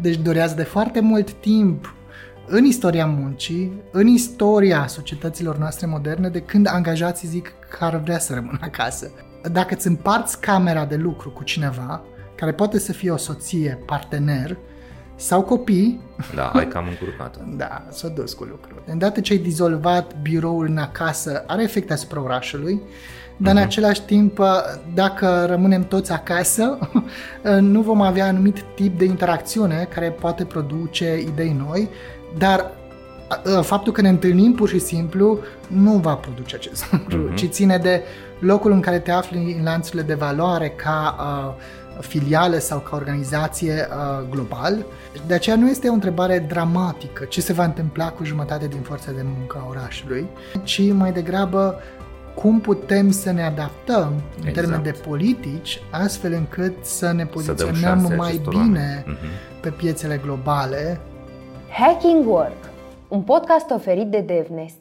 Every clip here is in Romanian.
deci durează de foarte mult timp în istoria muncii, în istoria societăților noastre moderne, de când angajații zic că ar vrea să rămână acasă. Dacă îți împarți camera de lucru cu cineva, care poate să fie o soție, partener, sau copii. Da, ai cam încurcat. da, s-a dus cu lucruri. Îndată ce ai dizolvat biroul în acasă, are efect asupra orașului, dar uh-huh. în mhm. același timp, dacă rămânem toți acasă, nu vom avea anumit tip de interacțiune care poate produce idei noi, dar faptul că ne întâlnim pur și simplu nu va produce acest lucru, uh-huh. ci ține de locul în care te afli în lanțurile de valoare ca uh, filiale sau ca organizație uh, global. De aceea nu este o întrebare dramatică ce se va întâmpla cu jumătate din forța de muncă a orașului, ci mai degrabă cum putem să ne adaptăm în exact. termen de politici, astfel încât să ne poziționăm să mai bine uh-huh. pe piețele globale. Hacking Work, un podcast oferit de DevNest.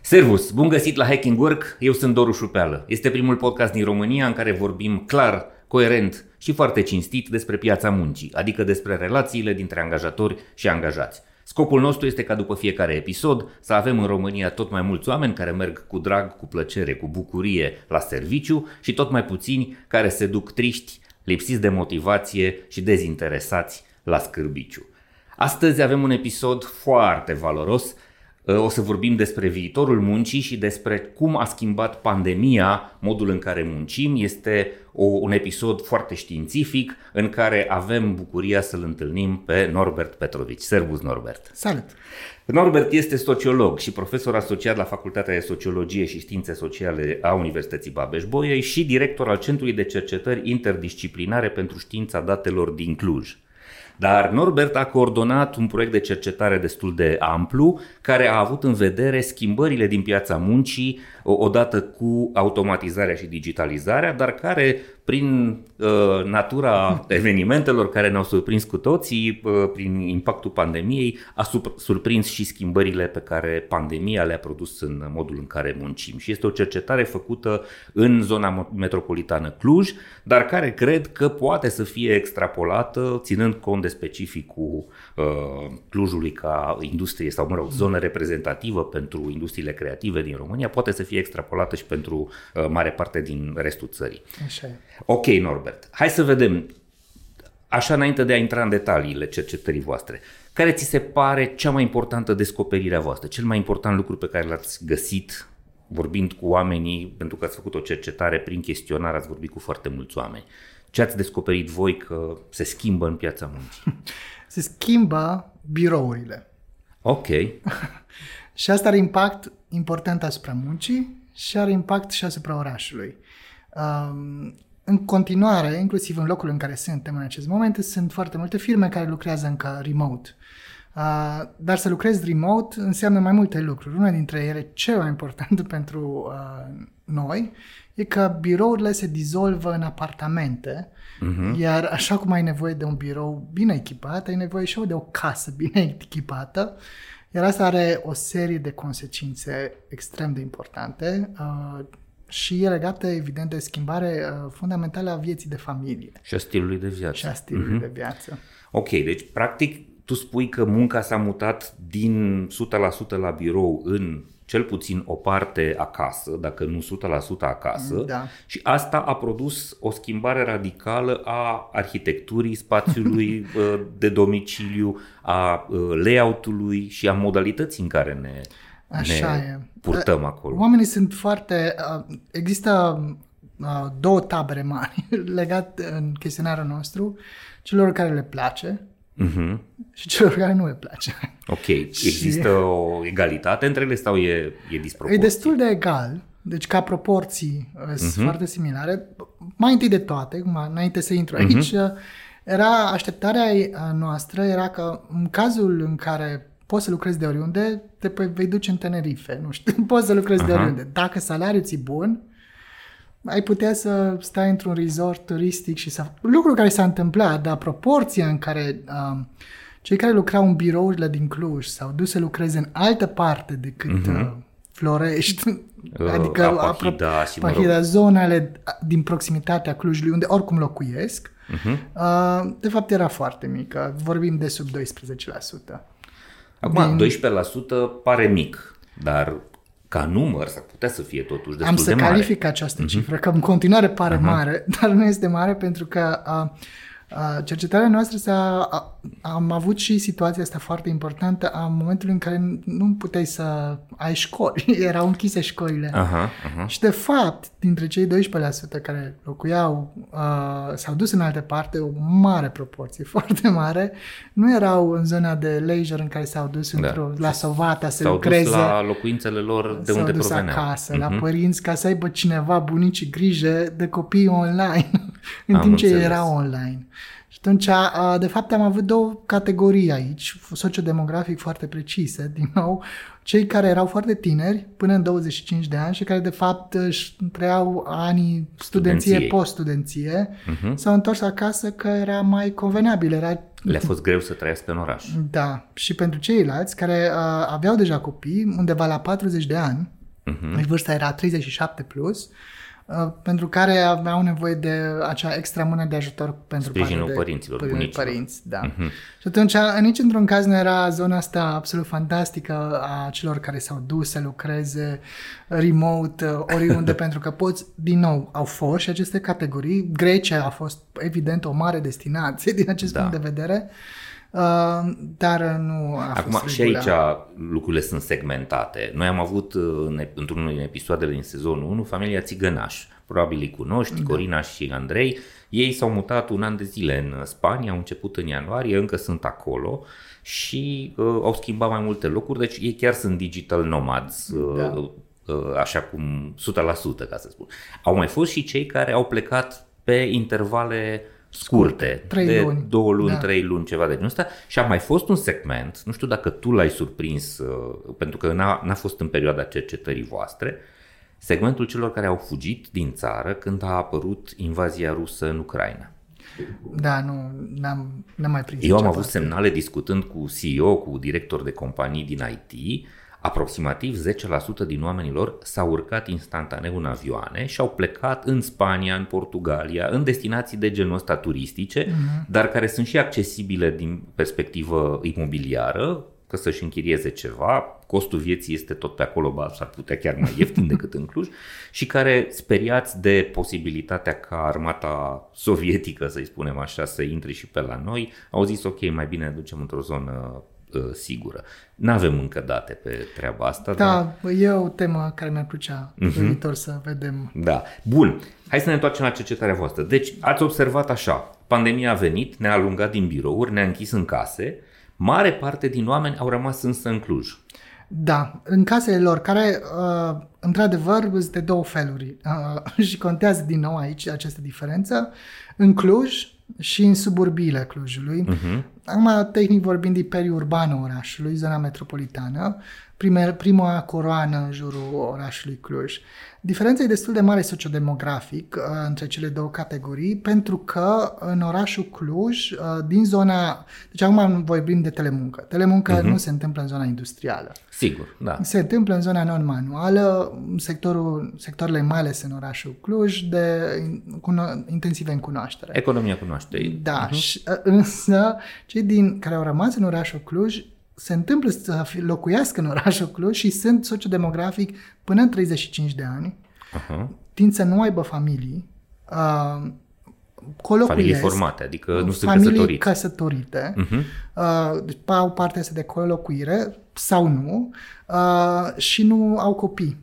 Servus, bun găsit la Hacking Work, eu sunt Doru Șupeală. Este primul podcast din România în care vorbim clar, coerent și foarte cinstit despre piața muncii, adică despre relațiile dintre angajatori și angajați. Scopul nostru este ca după fiecare episod să avem în România tot mai mulți oameni care merg cu drag, cu plăcere, cu bucurie la serviciu și tot mai puțini care se duc triști, lipsiți de motivație și dezinteresați la scârbiciu. Astăzi avem un episod foarte valoros o să vorbim despre viitorul muncii și despre cum a schimbat pandemia modul în care muncim. Este o, un episod foarte științific în care avem bucuria să-l întâlnim pe Norbert Petrovici. Servus, Norbert! Salut! Norbert este sociolog și profesor asociat la Facultatea de Sociologie și Științe Sociale a Universității Babeș-Bolyai și director al Centrului de Cercetări Interdisciplinare pentru Știința Datelor din Cluj. Dar Norbert a coordonat un proiect de cercetare destul de amplu care a avut în vedere schimbările din piața muncii odată cu automatizarea și digitalizarea, dar care prin uh, natura evenimentelor care ne-au surprins cu toții, uh, prin impactul pandemiei, a surprins și schimbările pe care pandemia le-a produs în modul în care muncim. Și este o cercetare făcută în zona metropolitană Cluj, dar care cred că poate să fie extrapolată, ținând cont de specificul uh, Clujului ca industrie sau, mă rog, zonă reprezentativă pentru industriile creative din România, poate să fie extrapolată și pentru uh, mare parte din restul țării. Așa e. Ok, Norbert, hai să vedem, așa înainte de a intra în detaliile cercetării voastre, care ți se pare cea mai importantă descoperire a voastră, cel mai important lucru pe care l-ați găsit vorbind cu oamenii, pentru că ați făcut o cercetare prin chestionar, ați vorbit cu foarte mulți oameni. Ce ați descoperit voi că se schimbă în piața muncii? Se schimbă birourile. Ok. și asta are impact important asupra muncii și are impact și asupra orașului. Um, în continuare, inclusiv în locul în care suntem în acest moment, sunt foarte multe firme care lucrează încă remote. Uh, dar să lucrezi remote înseamnă mai multe lucruri. Una dintre ele, cel mai important pentru uh, noi, e că birourile se dizolvă în apartamente, uh-huh. iar așa cum ai nevoie de un birou bine echipat, ai nevoie și de o casă bine echipată, iar asta are o serie de consecințe extrem de importante. Uh, și e legată, evident, de schimbare uh, fundamentală a vieții de familie. Și a stilului de viață. Și a stilului uh-huh. de viață. Ok, deci, practic, tu spui că munca s-a mutat din 100% la birou în cel puțin o parte acasă, dacă nu 100% acasă, da. și asta a produs o schimbare radicală a arhitecturii spațiului uh, de domiciliu, a uh, layout-ului și a modalității în care ne Așa ne e. purtăm acolo. Oamenii sunt foarte... Uh, există uh, două tabere mari legate în chestionarul nostru, celor care le place uh-huh. și celor care nu le place. Ok. Există o egalitate între ele sau e, e disproporție? E destul de egal. Deci ca proporții uh, sunt uh-huh. foarte similare. Mai întâi de toate, înainte să intru aici, uh-huh. era așteptarea noastră era că în cazul în care poți să lucrezi de oriunde, te vei duce în Tenerife, nu știu, poți să lucrezi Aha. de oriunde. Dacă salariul ți bun, ai putea să stai într-un resort turistic și să... Lucru care s-a întâmplat, dar proporția în care uh, cei care lucrau în birourile din Cluj s-au dus să lucreze în altă parte decât uh-huh. uh, Florești, Uh, adică Apachida și, mă rog, Pahida, zonele din proximitatea Clujului, unde oricum locuiesc, Mhm. uh, de fapt era foarte mică. Vorbim de sub 12%. Acum, 12% pare mic, dar ca număr s-ar putea să fie totuși destul Am să de mare. Mhm. calific această cifră, că în continuare pare mare, dar nu este mare pentru că a, a, cercetarea noastră s-a, a, am avut și situația asta foarte importantă a momentului în care nu puteai să ai școli, erau închise școlile. Aha, aha. Și de fapt, dintre cei 12% care locuiau, uh, s-au dus în alte parte, o mare proporție, foarte mare, nu erau în zona de leisure în care s-au dus Da. într-o, la Sovata să S-au lucreze. dus la locuințele lor de s-au unde dus proveneau. acasă, la părinți, ca să aibă cineva, bunicii, grijă de copii online, în Am timp ce înțeles. erau online. Și atunci, a, de fapt, am avut două categorii aici, sociodemografic foarte precise, din nou, cei care erau foarte tineri, până în 25 de ani și care, de fapt, își preiau anii studenție, Studenției. post-studenție, s-au întors acasă că era mai convenabil, era Le-a fost greu să trăiască în oraș. da, și pentru ceilalți care uh, aveau deja copii, undeva la 40 de ani, uh-huh. vârsta era 37 plus, uh, pentru care aveau nevoie de acea extra mână de ajutor pentru Sprijinul partea de părinților, păr- bunicilor. părinți. Da. Uh-huh. Și atunci, în nici într-un caz nu era zona asta absolut fantastică a celor care s-au dus să lucreze remote, uh, oriunde, pentru că poți, din nou, au fost și aceste categorii. Grecia a fost, evident, o mare destinație din acest Da. punct de vedere. Uh, dar nu a Acum, fost și regula. aici lucrurile sunt segmentate. Noi am avut uh, în, într-unul din episoadele din sezonul 1 familia Țigănaș. Probabil îi cunoști, da. Corina și Andrei. Ei s-au mutat un an de zile în Spania, au început în ianuarie, încă sunt acolo și uh, au schimbat mai multe locuri, deci ei chiar sunt digital nomads. Uh, Da. uh, așa cum 100% ca să spun. Au mai fost și cei care au plecat pe intervale scurte, Trei de luni. două luni, Da. trei luni, ceva de genul ăsta și a mai fost un segment, nu știu dacă tu l-ai surprins, uh, pentru că n-a, n-a fost în perioada cercetării voastre, segmentul celor care au fugit din țară când a apărut invazia rusă în Ucraina. Da, nu, n-am, n-am mai prins. Eu am nicio avut parte. semnale discutând cu CEO, cu director de companii din IT, aproximativ 10% din oamenii lor s-au urcat instantaneu în avioane și au plecat în Spania, în Portugalia, în destinații de genul ăsta turistice, Mhm. dar care sunt și accesibile din perspectivă imobiliară, că să-și închirieze ceva, costul vieții este tot pe acolo, ba, s-ar putea chiar mai ieftin decât în Cluj, și care, speriați de posibilitatea ca armata sovietică, să-i spunem așa, să intre și pe la noi, au zis, ok, mai bine ne ducem într-o zonă uh, sigură. N-avem încă date pe treaba asta, dar... Da, e o temă care mi-ar plăcea Mhm. pe viitor să vedem. Da. Bun. Hai să ne întoarcem la cercetarea voastră. Deci, ați observat așa, pandemia a venit, ne-a alungat din birouri, ne-a închis în case, mare parte din oameni au rămas însă în Cluj. Da, în casele lor, care uh, într-adevăr sunt de două feluri uh, și contează din nou aici această diferență, în Cluj și în suburbiile Clujului. Uh-huh. Acum, tehnic vorbind, de periurbană orașului, zona metropolitană, prime, prima coroană în jurul orașului Cluj. Diferența e destul de mare sociodemografic uh, între cele două categorii, pentru că în orașul Cluj, uh, din zona... Deci acum vorbim de telemuncă. Telemuncă uh-huh. nu se întâmplă în zona industrială. Sigur, da. Se întâmplă în zona non-manuală, sectorul, sectoarele mai ales în orașul Cluj, de cuno- intensive în cunoaștere. Economia cunoașterii. Da, și, însă cei din care au rămas în orașul Cluj se întâmplă să fi- locuiască în orașul Cluj și sunt sociodemografic până în 35 de ani, Aha. tind să nu aibă familii, uh, colocuiesc, Familii formate, adică nu sunt familii căsătoriți. căsătorite, Mhm. uh, deci au partea asta de colocuire sau nu uh, și nu au copii.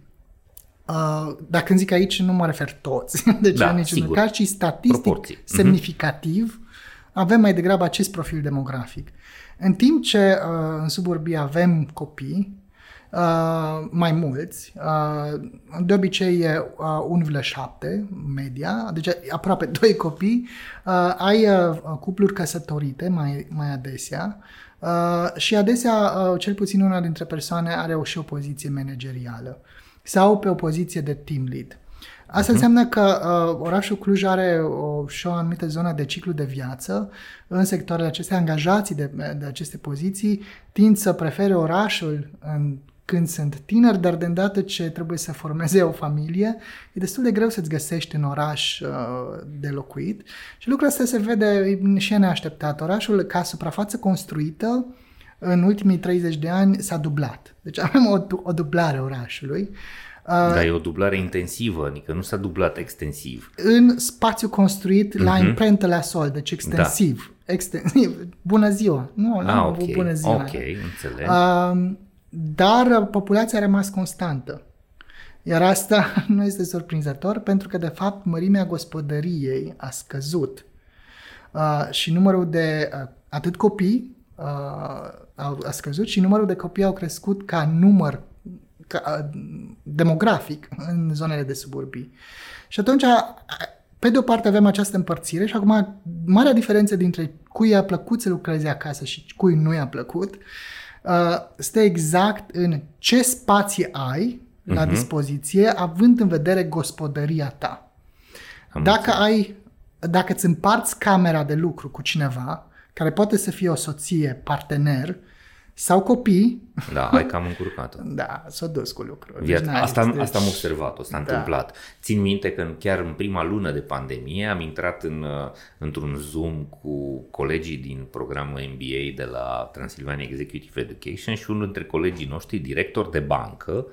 Uh, dacă îmi zic aici, nu mă refer toți, deci Da, în niciun sigur. caz, ci statistic Proporții. Mhm. semnificativ avem mai degrabă acest profil demografic. În timp ce uh, în suburbii avem copii, uh, mai mulți, uh, de obicei e uh, 1,7 media, deci aproape 2 copii, uh, ai uh, cupluri căsătorite mai, mai adesea uh, și adesea uh, cel puțin una dintre persoane are o, și o poziție managerială sau pe o poziție de team lead. Asta înseamnă că uh, orașul Cluj are o, și o anumită zonă de ciclu de viață. În sectoarele acestea, angajații de, de aceste poziții tind să prefere orașul în când sunt tineri, dar de îndată ce trebuie să formeze o familie, e destul de greu să-ți găsești în oraș uh, de locuit. Și lucrul ăsta se vede și e neașteptat. Orașul, ca suprafață construită, în ultimii 30 de ani s-a dublat. Deci avem o, o dublare a orașului. Dar e o dublare intensivă, adică nu s-a dublat extensiv. În spațiu construit la uh-huh. imprentă la sol, deci extensiv. Da. Extensiv. Bună ziua! Nu, nu ah, okay. bună ziua. Ok, înțeleg. Uh, dar populația a rămas constantă. Iar asta nu este surprinzător pentru că, de fapt, mărimea gospodăriei a scăzut. Uh, și numărul de uh, atât copii uh, a, a scăzut și numărul de copii au crescut ca număr ca, uh, demografic în zonele de suburbii. Și atunci, pe de o parte avem această împărțire și acum marea diferență dintre cui i-a plăcut să lucreze acasă și cui nu i-a plăcut uh, uh, stă exact în ce spații ai la uh-huh. dispoziție, având în vedere gospodăria ta. Am dacă înțeleg. ai, dacă îți împarți camera de lucru cu cineva, care poate să fie o soție, partener, sau copii. Da, ai cam încurcat Da, s-a dus cu lucruri. Viața, deci, asta, deci... asta am observat-o, s-a da. întâmplat. Țin minte că chiar în prima lună de pandemie am intrat în, uh, într-un Zoom cu colegii din programul MBA de la Transilvania Executive Education și unul dintre colegii noștri, director de bancă,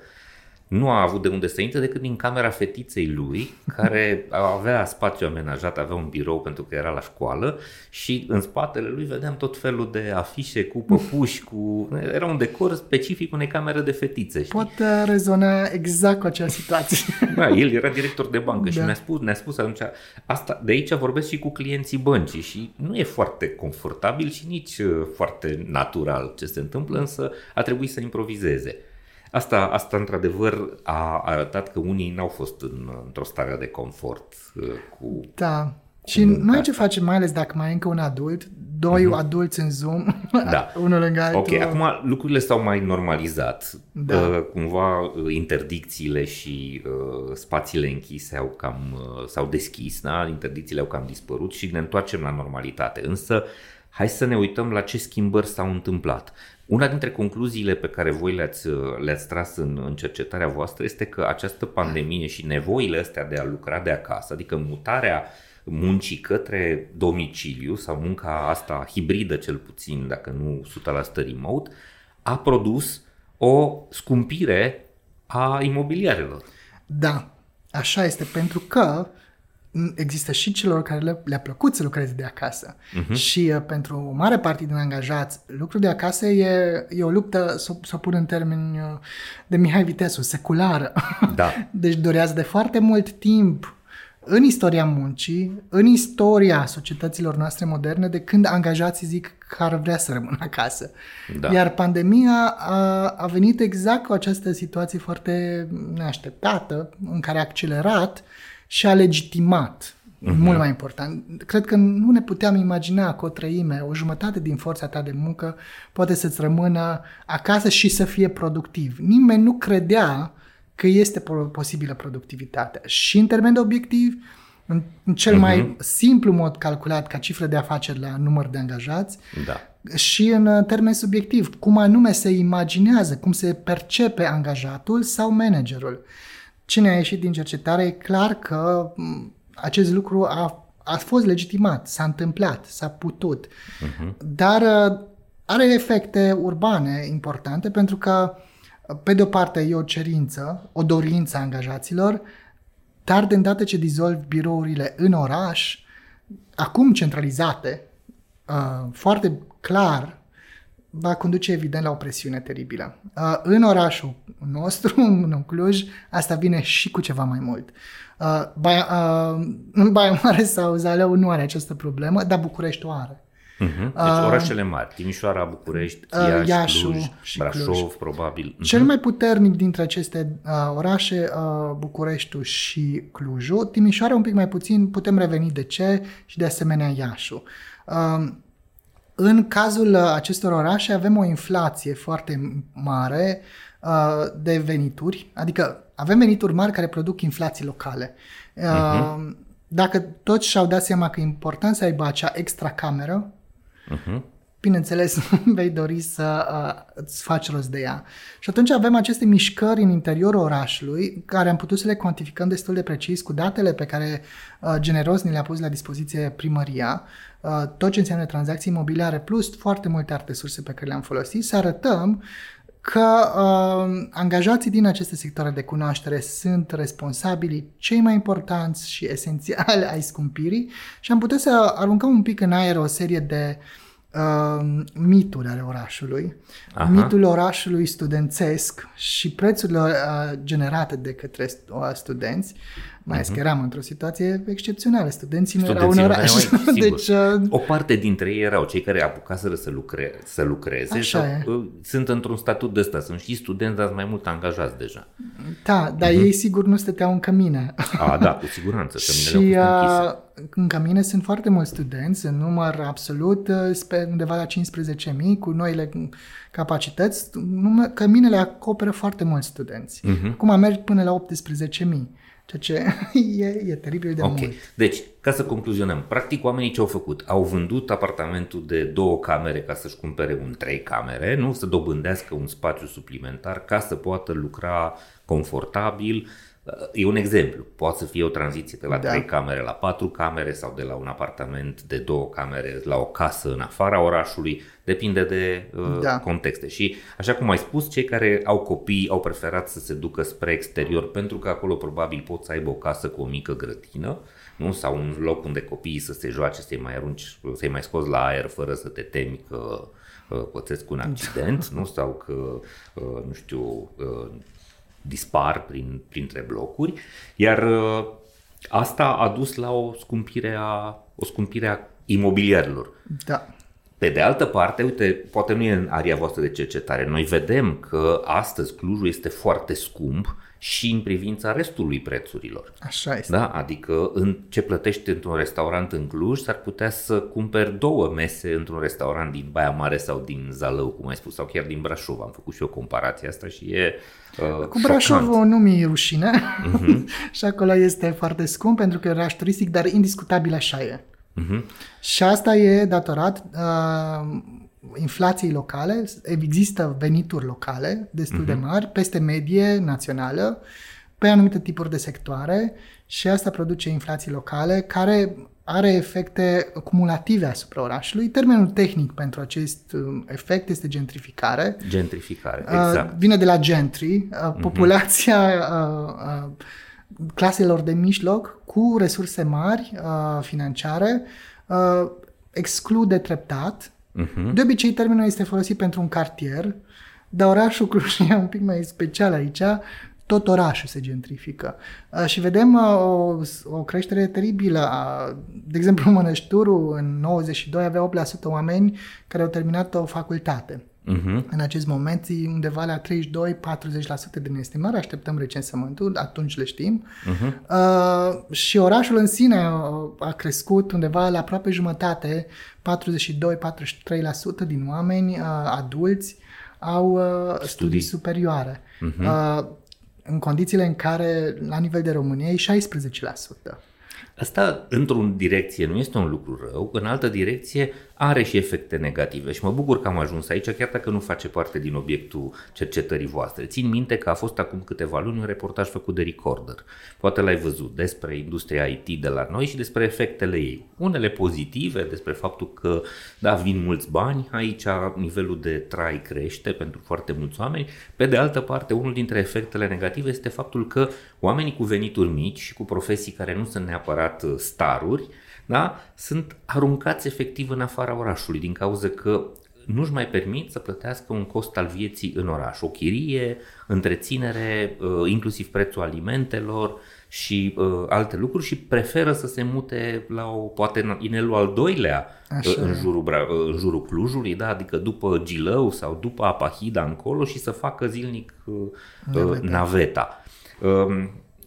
nu a avut de unde să intre decât din camera fetiței lui, care avea spațiu amenajat, avea un birou pentru că era la școală și în spatele lui vedeam tot felul de afișe cu păpuși, cu... era un decor specific unei camere de fetițe. Știi? Poate rezona exact cu acea situație. Da, el era director de bancă da. și mi-a spus, ne-a spus atunci, asta, de aici vorbesc și cu clienții băncii și nu e foarte confortabil și nici uh, foarte natural ce se întâmplă, însă a trebuit să improvizeze. Asta, asta într-adevăr a arătat că unii n-au fost în, într-o stare de confort uh, cu... Da. Și noi ce facem, mai ales dacă mai e încă un adult, doi uh-huh. adulți în Zoom, da. unul lângă altul. Ok, acum lucrurile s-au mai normalizat. Da. Uh, cumva uh, interdicțiile și uh, spațiile închise au cam, uh, s-au deschis, da? interdicțiile au cam dispărut și ne întoarcem la normalitate. Însă, hai să ne uităm la ce schimbări s-au întâmplat. Una dintre concluziile pe care voi le-ați, le-ați tras în, în cercetarea voastră este că această pandemie și nevoile astea de a lucra de acasă, adică mutarea muncii către domiciliu sau munca asta hibridă cel puțin, dacă nu 100% remote, a produs o scumpire a imobiliarelor. Da, așa este, pentru că există și celor care le, le-a plăcut să lucreze de acasă. Uh-huh. Și uh, pentru o mare parte din angajați, lucrul de acasă e, e o luptă, să o pun în termeni uh, de Mihai Vitesu, seculară. Da. deci durează de foarte mult timp în istoria muncii, în istoria societăților noastre moderne, de când angajații zic că ar vrea să rămână acasă. Da. Iar pandemia a, a venit exact cu această situație foarte neașteptată, în care a accelerat uh, și a legitimat. Uh-huh. Mult mai important. Cred că nu ne puteam imagina că o treime, o jumătate din forța ta de muncă poate să-ți rămână acasă și să fie productiv. Nimeni nu credea că este posibilă productivitatea. Și în termen de obiectiv, în cel uh-huh. mai simplu mod calculat ca cifră de afaceri la număr de angajați, da. și în uh, termen subiectiv, cum anume se imaginează, cum se percepe angajatul sau managerul cine a ieșit din cercetare, e clar că acest lucru a, a fost legitimat, s-a întâmplat, s-a putut. Uh-huh. Dar uh, are efecte urbane importante pentru că, pe de o parte, e o cerință, o dorință a angajaților, dar de îndată ce dizolvi birourile în oraș, acum centralizate, uh, foarte clar va conduce evident la o presiune teribilă. Uh, în orașul nostru, în Cluj, asta vine și cu ceva mai mult. Uh, Baia, uh, în Baia Mare sau Zalău nu are această problemă, dar București o are. Uh-huh. Deci orașele mari, Timișoara, București, Iași, Iașu Cluj, și Brașov, Cluj. probabil. Uh-huh. Cel mai puternic dintre aceste uh, orașe, uh, Bucureștiul și Clujul, Timișoara un pic mai puțin, putem reveni de ce și de asemenea Iașu. Uh, în cazul uh, acestor orașe avem o inflație foarte mare uh, de venituri, adică avem venituri mari care produc inflații locale. Uh-huh. Dacă toți și-au dat seama că e important să aibă acea extra cameră, uh-huh. Bineînțeles, vei dori să uh, îți faci rost de ea. Și atunci avem aceste mișcări în interiorul orașului, care am putut să le cuantificăm destul de precis cu datele pe care uh, generos ni le-a pus la dispoziție primăria, uh, tot ce înseamnă tranzacții imobiliare, plus foarte multe alte surse pe care le-am folosit, să arătăm că uh, angajații din aceste sectoare de cunoaștere sunt responsabili cei mai importanți și esențiali ai scumpirii și am putut să aruncăm un pic în aer o serie de uh, mituri ale orașului, Aha. mitul orașului studențesc și prețurile uh, generate de către studenți, mai ales uh-huh. că eram într-o situație excepțională. Studenții nu erau în oraș. Mai, deci, uh... O parte dintre ei erau cei care apucaseră să, lucre, să lucreze Așa sau e. Uh, sunt într-un statut de ăsta. Sunt și studenți, dar mai mult angajați deja. Da, dar uh-huh. ei sigur nu stăteau în cămine. A, da, cu siguranță. și uh, în cămine sunt foarte mulți studenți, în număr absolut, uh, undeva la 15.000, cu noile capacități. Căminele acoperă foarte mulți studenți. Uh-huh. Acum merg până la 18.000. Ceea ce e, e teribil de okay. mult. Deci, ca să concluzionăm, practic oamenii ce au făcut? Au vândut apartamentul de două camere ca să-și cumpere un trei camere, nu să dobândească un spațiu suplimentar ca să poată lucra confortabil, E un exemplu. Poate să fie o tranziție de la da. 3 camere la 4 camere sau de la un apartament de două camere la o casă în afara orașului. Depinde de uh, da. contexte. Și așa cum ai spus, cei care au copii au preferat să se ducă spre exterior pentru că acolo probabil pot să aibă o casă cu o mică grădină nu? sau un loc unde copiii să se joace, să-i mai arunci, să-i mai scoți la aer fără să te temi că uh, pățesc un accident nu? sau că, uh, nu știu, uh, dispar prin, printre blocuri, iar uh, asta a dus la o scumpire a, o scumpire a imobiliarilor. Da. Pe de altă parte, uite, poate nu e în aria voastră de cercetare, noi vedem că astăzi Clujul este foarte scump și în privința restului prețurilor. Așa este. Da? Adică în ce plătești într-un restaurant în Cluj s-ar putea să cumperi două mese într-un restaurant din Baia Mare sau din Zalău, cum ai spus, sau chiar din Brașov. Am făcut și o comparație asta și e uh, Cu Brașovul nu mi-e rușine uh-huh. și acolo este foarte scump pentru că e oraș turistic, dar indiscutabil așa e. Uh-huh. Și asta e datorat uh, inflației locale, există venituri locale destul uh-huh. de mhm. mari, peste medie națională, pe anumite tipuri de sectoare și asta produce inflații locale care are efecte cumulative asupra orașului. Termenul tehnic pentru acest uh, efect este gentrificare. Gentrificare, exact. Uh, vine de la gentry, uh, populația uh, uh, claselor de mijloc cu resurse mari uh, financiare uh, exclude treptat Uh-huh. De obicei, termenul este folosit pentru un cartier, dar orașul Cluj e un pic mai special aici, tot orașul se gentrifică. Uh, și vedem uh, o, o creștere teribilă. Uh, de exemplu, Mănășturul în 92 avea 8% oameni care au terminat o facultate. Uh-huh. În acest moment e undeva la 32-40% din estimare, așteptăm recensământul, atunci le știm. Uh-huh. Uh, și orașul în sine a crescut undeva la aproape jumătate, 42-43% din oameni uh, adulți au uh, studii. studii superioare. Uh-huh. Uh, în condițiile în care la nivel de România e 16%. Asta, într-o direcție, nu este un lucru rău, în altă direcție are și efecte negative și mă bucur că am ajuns aici, chiar dacă nu face parte din obiectul cercetării voastre. Țin minte că a fost acum câteva luni un reportaj făcut de Recorder. Poate l-ai văzut despre industria IT de la noi și despre efectele ei. Unele pozitive, despre faptul că, da, vin mulți bani, aici nivelul de trai crește pentru foarte mulți oameni. Pe de altă parte, unul dintre efectele negative este faptul că oamenii cu venituri mici și cu profesii care nu sunt neapărat staruri, da? sunt aruncați efectiv în afara orașului din cauza că nu-și mai permit să plătească un cost al vieții în oraș. O chirie, întreținere, uh, inclusiv prețul alimentelor și uh, alte lucruri și preferă să se mute la o, poate inelul al doilea uh, Așa. în jurul, în jurul Clujului, da? adică după Gilău sau după Apahida încolo și să facă zilnic naveta. naveta.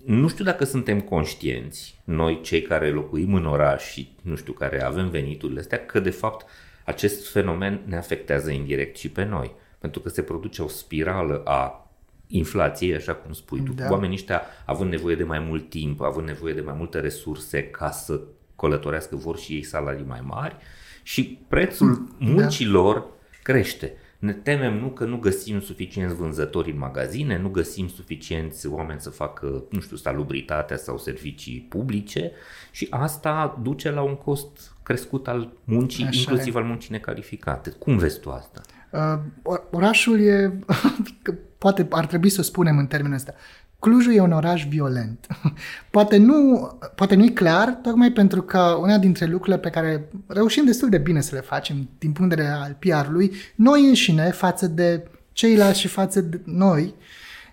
Um, nu știu dacă suntem conștienți, noi cei care locuim în oraș și nu știu, care avem veniturile astea, că de fapt acest fenomen ne afectează indirect și pe noi. Pentru că se produce o spirală a inflației, așa cum spui tu. Da. Oamenii ăștia având nevoie de mai mult timp, având nevoie de mai multe resurse ca să călătorească, vor și ei salarii mai mari și prețul muncilor crește. Ne temem nu că nu găsim suficienți vânzători în magazine, nu găsim suficienți oameni să facă, nu știu, salubritatea sau servicii publice și asta duce la un cost crescut al muncii, Așa inclusiv e. al muncii necalificate. Cum vezi tu asta? Uh, orașul e, poate ar trebui să o spunem în termenul ăsta, Clujul e un oraș violent. poate, nu, poate nu e clar, tocmai pentru că una dintre lucrurile pe care reușim destul de bine să le facem din punct de vedere al PR-ului, noi înșine față de ceilalți și față de noi,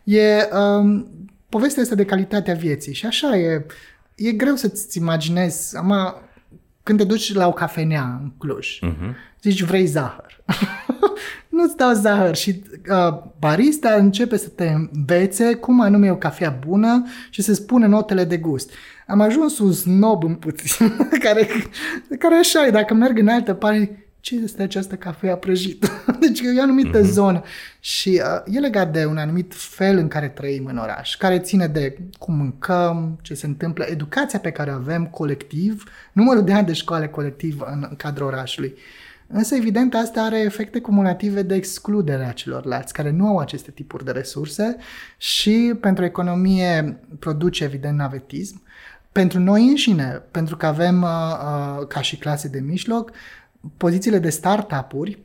e um, povestea asta de calitatea vieții. Și așa e, e greu să-ți imaginezi, ama, când te duci la o cafenea în Cluj, uh-huh. zici vrei zahăr. nu-ți dau zahăr și uh, barista începe să te învețe cum anume e o cafea bună și să spune notele de gust. Am ajuns un snob în puțin, care, care așa e, dacă merg în altă parte, ce este această cafea prăjită? deci e o anumită mm-hmm. zonă și uh, e legat de un anumit fel în care trăim în oraș, care ține de cum mâncăm, ce se întâmplă, educația pe care o avem colectiv, numărul de ani de școală colectiv în, în cadrul orașului. Însă, evident, asta are efecte cumulative de excludere a celorlalți care nu au aceste tipuri de resurse și pentru economie produce, evident, navetism. Pentru noi înșine, pentru că avem, uh, uh, ca și clase de mijloc, pozițiile de startup-uri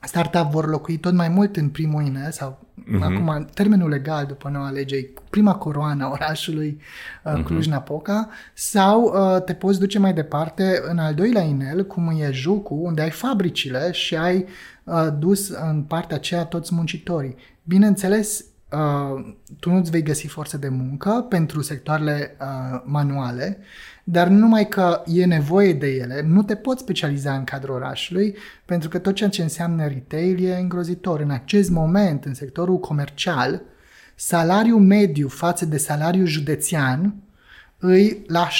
startup vor locui tot mai mult în primul INE sau uh-huh. acum termenul legal după noua lege prima coroană a orașului uh, mhm. Cluj-Napoca sau uh, te poți duce mai departe în al doilea inel cum e Jucu unde ai fabricile și ai uh, dus în partea aceea toți muncitorii. Bineînțeles, uh, tu nu-ți vei găsi forță de muncă pentru sectoarele uh, manuale, dar numai că e nevoie de ele, nu te poți specializa în cadrul orașului, pentru că tot ceea ce înseamnă retail e îngrozitor. În acest moment, în sectorul comercial, salariul mediu față de salariul județean îi la 70%.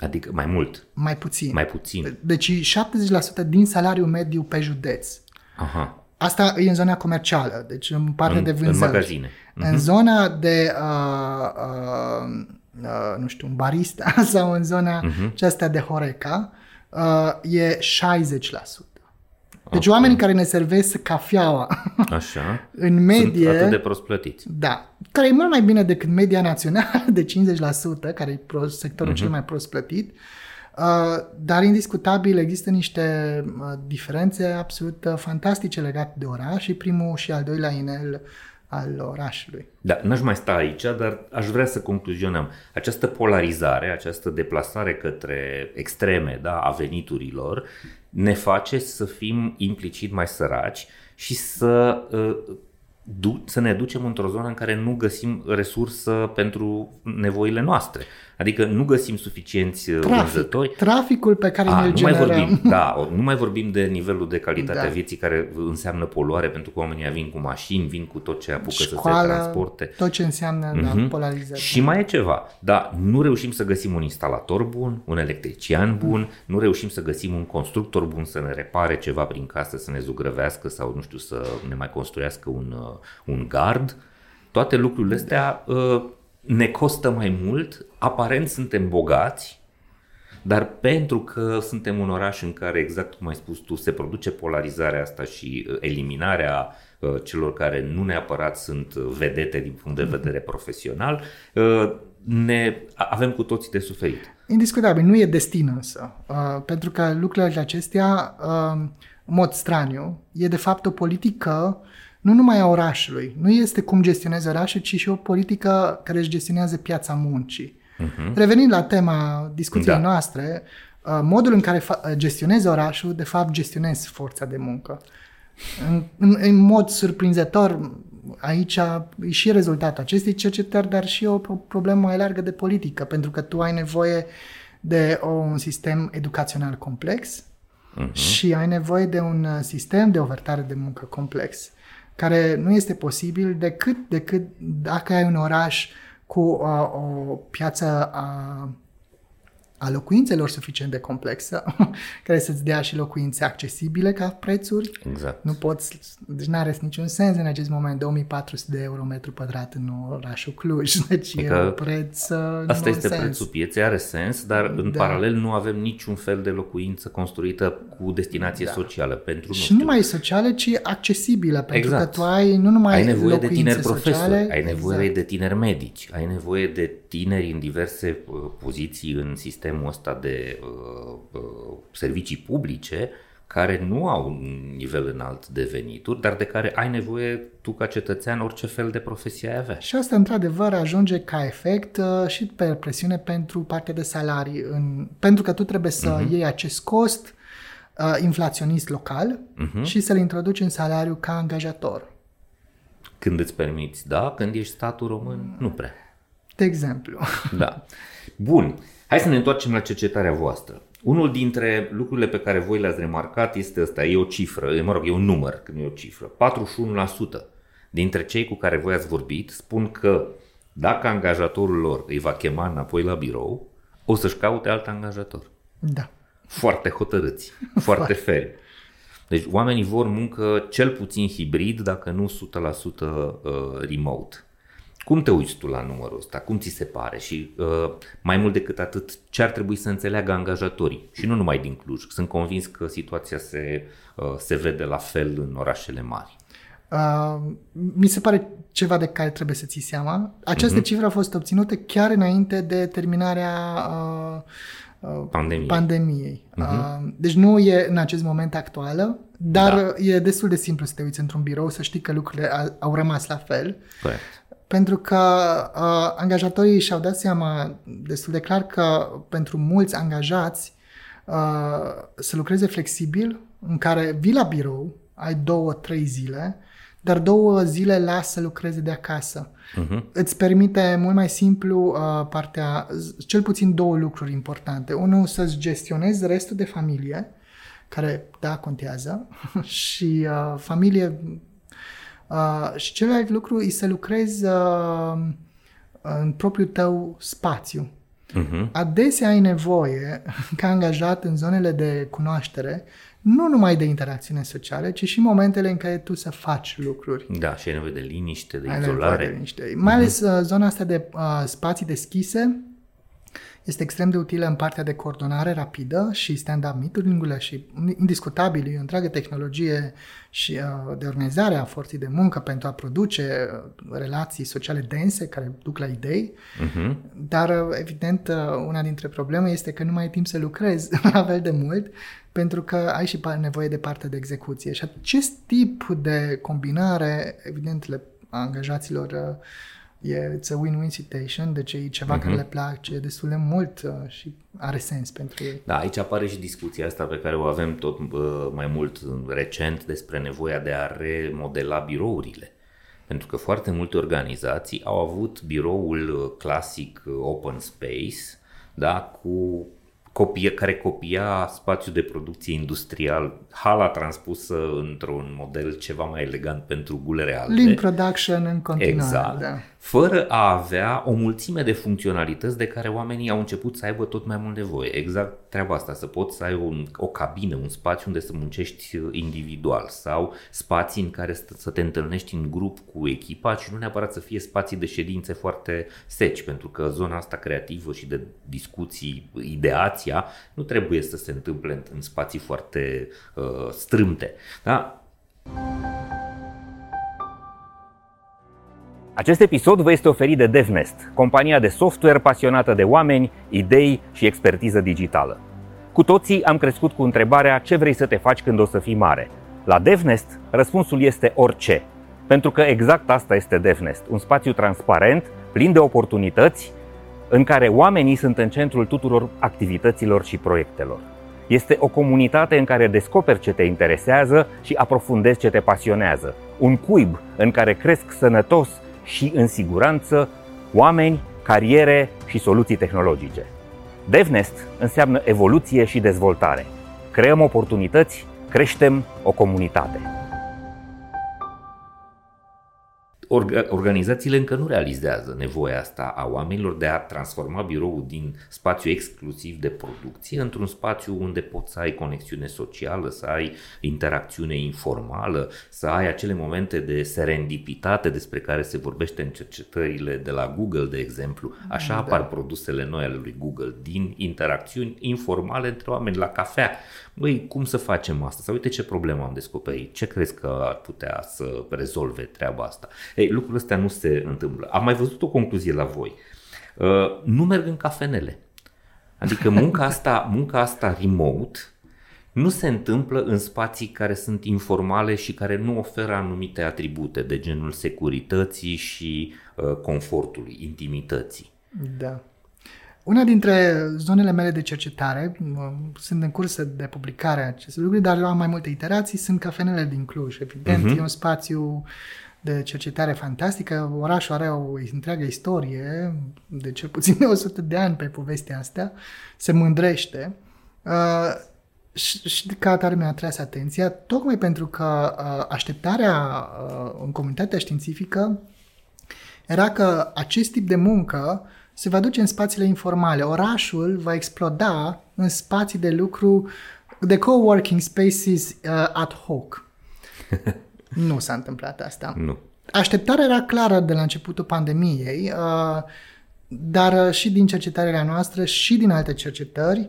Adică mai mult. Mai puțin. Mai puțin. Deci 70% din salariul mediu pe județ. Aha. Asta e în zona comercială, deci în partea în, de vânzări. În magazine. În uh-huh. zona de uh, uh, uh, nu știu, un barista sau în zona uh-huh. aceasta de Horeca, uh, e 60%. Deci okay. oamenii care ne servesc cafeaua Așa. în medie... Sunt atât de prost plătiți. Da. Care e mult mai bine decât media națională de 50%, care e sectorul uh-huh. cel mai prost plătit. Uh, dar indiscutabil există niște uh, diferențe absolut uh, fantastice legate de oraș și primul și al doilea inel al orașului. Da, n-aș mai sta aici, dar aș vrea să concluzionăm. Această polarizare, această deplasare către extreme da, a veniturilor ne face să fim implicit mai săraci și să uh, să ne ducem într-o zonă în care nu găsim resursă pentru nevoile noastre. Adică nu găsim suficienți uh, Trafic. vânzători. Traficul pe care ne-l nu mai vorbim, Da, nu mai vorbim de nivelul de calitate da. a vieții care înseamnă poluare pentru că oamenii vin cu mașini, vin cu tot ce apucă Școală, să se transporte. tot ce înseamnă uh-huh. da, mhm. polarizare. Și mai e ceva. Da, nu reușim să găsim un instalator bun, un electrician bun, uh-huh. nu reușim să găsim un constructor bun să ne repare ceva prin casă, să ne zugrăvească sau, nu știu, să ne mai construiască un, uh, un gard. Toate lucrurile astea uh, ne costă mai mult, aparent suntem bogați, dar pentru că suntem un oraș în care, exact cum ai spus tu, se produce polarizarea asta și uh, eliminarea uh, celor care nu neapărat sunt vedete din punct de vedere profesional, uh, ne avem cu toții de suferit. Indiscutabil, nu e destin însă, pentru că lucrurile acestea, în mod straniu, e de fapt o politică nu numai a orașului. Nu este cum gestionezi orașul, ci și o politică care își gestionează piața muncii. Uh-huh. Revenind la tema discuției da. noastre, uh, modul în care gestionezi orașul, de fapt gestionezi forța de muncă. În, în, în mod surprinzător, aici e și rezultatul acestei cercetări, dar și o problemă mai largă de politică, pentru că tu ai nevoie de o, un sistem educațional complex uh-huh. și ai nevoie de un uh, sistem de ofertare de muncă complex care nu este posibil decât, decât dacă ai un oraș cu uh, o piață uh, a locuințelor suficient de complexă, care să-ți dea și locuințe accesibile ca prețuri. Exact. Nu poți, deci nu are niciun sens în acest moment 2400 de euro metru pătrat în orașul Cluj, deci e, e un preț uh, Asta este sens. prețul pieței, are sens, dar în da. paralel nu avem niciun fel de locuință construită cu destinație da. socială pentru Și nu numai socială, ci accesibilă, pentru exact. că tu ai nu numai ai nevoie de tineri profesori, sociale, ai nevoie exact. de tineri medici, ai nevoie de tineri în diverse uh, poziții în sistemul ăsta de uh, uh, servicii publice care nu au un nivel înalt de venituri, dar de care ai nevoie tu ca cetățean orice fel de profesie ai avea. Și asta într-adevăr ajunge ca efect uh, și pe presiune pentru partea de salarii, în, pentru că tu trebuie să uh-huh. iei acest cost uh, inflaționist local uh-huh. și să-l introduci în salariu ca angajator. Când îți permiți, da? Când ești statul român, nu prea. De exemplu. Da. Bun. Hai să ne întoarcem la cercetarea voastră. Unul dintre lucrurile pe care voi le-ați remarcat este ăsta, e o cifră, mă rog, e un număr, că nu e o cifră. 41% dintre cei cu care voi ați vorbit spun că dacă angajatorul lor îi va chema înapoi la birou, o să-și caute alt angajator. Da. Foarte hotărâți, foarte feri. Deci oamenii vor muncă cel puțin hibrid, dacă nu 100% uh, remote. Cum te uiți tu la numărul ăsta? Cum ți se pare? Și uh, mai mult decât atât, ce ar trebui să înțeleagă angajatorii? Și nu numai din Cluj. Sunt convins că situația se, uh, se vede la fel în orașele mari. Uh, mi se pare ceva de care trebuie să ții seama. Această uh-huh. cifră a fost obținută chiar înainte de terminarea uh, uh, pandemiei. pandemiei. Uh-huh. Uh, deci nu e în acest moment actuală, dar da. e destul de simplu să te uiți într-un birou, să știi că lucrurile au rămas la fel. Corect. Pentru că uh, angajatorii și-au dat seama destul de clar că pentru mulți angajați uh, să lucreze flexibil, în care vii la birou, ai două, trei zile, dar două zile lasă să lucreze de acasă. Uh-huh. Îți permite mult mai simplu uh, partea, cel puțin două lucruri importante. Unul, să-ți gestionezi restul de familie, care, da, contează, și uh, familie Uh, și celălalt lucru e să lucrezi uh, în propriul tău spațiu. Uh-huh. Adesea ai nevoie, ca angajat în zonele de cunoaștere, nu numai de interacțiune sociale, ci și momentele în care tu să faci lucruri. Da, și ai nevoie de liniște, de ai izolare. De liniște. Mai ales uh-huh. zona asta de uh, spații deschise, este extrem de utilă în partea de coordonare rapidă și stand-up meeting și indiscutabil e o întreagă tehnologie și uh, de organizare a forței de muncă pentru a produce uh, relații sociale dense care duc la idei, uh-huh. dar uh, evident una dintre probleme este că nu mai ai timp să lucrezi la fel de mult pentru că ai și nevoie de partea de execuție și acest tip de combinare evident le angajaților e it's a win-win situation, deci e ceva uh-huh. care le place destul de mult uh, și are sens pentru ei. Da, aici apare și discuția asta pe care o avem tot uh, mai mult recent despre nevoia de a remodela birourile. Pentru că foarte multe organizații au avut biroul uh, clasic uh, open space, da, cu copie, care copia spațiul de producție industrial, hala transpusă într-un model ceva mai elegant pentru gulere alte. Lean production în continuare. Exact. Da. Fără a avea o mulțime de funcționalități de care oamenii au început să aibă tot mai mult nevoie. Exact treaba asta, să poți să ai un, o cabină, un spațiu unde să muncești individual sau spații în care să te întâlnești în grup cu echipa și nu neapărat să fie spații de ședințe foarte seci, pentru că zona asta creativă și de discuții, ideația, nu trebuie să se întâmple în, în spații foarte uh, strâmte. Da? Acest episod vă este oferit de DevNest, compania de software pasionată de oameni, idei și expertiză digitală. Cu toții am crescut cu întrebarea ce vrei să te faci când o să fii mare. La DevNest, răspunsul este orice. Pentru că exact asta este DevNest, un spațiu transparent, plin de oportunități, în care oamenii sunt în centrul tuturor activităților și proiectelor. Este o comunitate în care descoperi ce te interesează și aprofundezi ce te pasionează. Un cuib în care cresc sănătos și în siguranță oameni, cariere și soluții tehnologice. DevNest înseamnă evoluție și dezvoltare. Creăm oportunități, creștem o comunitate. Orga- organizațiile încă nu realizează nevoia asta a oamenilor de a transforma biroul din spațiu exclusiv de producție într-un spațiu unde poți să ai conexiune socială, să ai interacțiune informală, să ai acele momente de serendipitate despre care se vorbește în cercetările de la Google, de exemplu. Așa da. apar produsele noi ale lui Google, din interacțiuni informale între oameni la cafea. Băi, cum să facem asta? Sau uite ce problemă am descoperit. Ce crezi că ar putea să rezolve treaba asta? Ei, lucrurile astea nu se întâmplă. Am mai văzut o concluzie la voi. Uh, nu merg în cafenele. Adică munca asta, munca asta remote nu se întâmplă în spații care sunt informale și care nu oferă anumite atribute de genul securității și uh, confortului, intimității. Da. Una dintre zonele mele de cercetare, sunt în curs de publicare a acestui lucru, dar am mai multe iterații, sunt cafenele din Cluj. Evident, uh-huh. e un spațiu de cercetare fantastică. Orașul are o întreagă istorie, de cel puțin de 100 de ani pe povestea asta, se mândrește. Uh, și, și ca atare mi-a atras atenția, tocmai pentru că uh, așteptarea uh, în comunitatea științifică era că acest tip de muncă se va duce în spațiile informale. Orașul va exploda în spații de lucru, de coworking spaces uh, ad hoc. nu s-a întâmplat asta. Nu. Așteptarea era clară de la începutul pandemiei, uh, dar și din cercetarea noastră și din alte cercetări,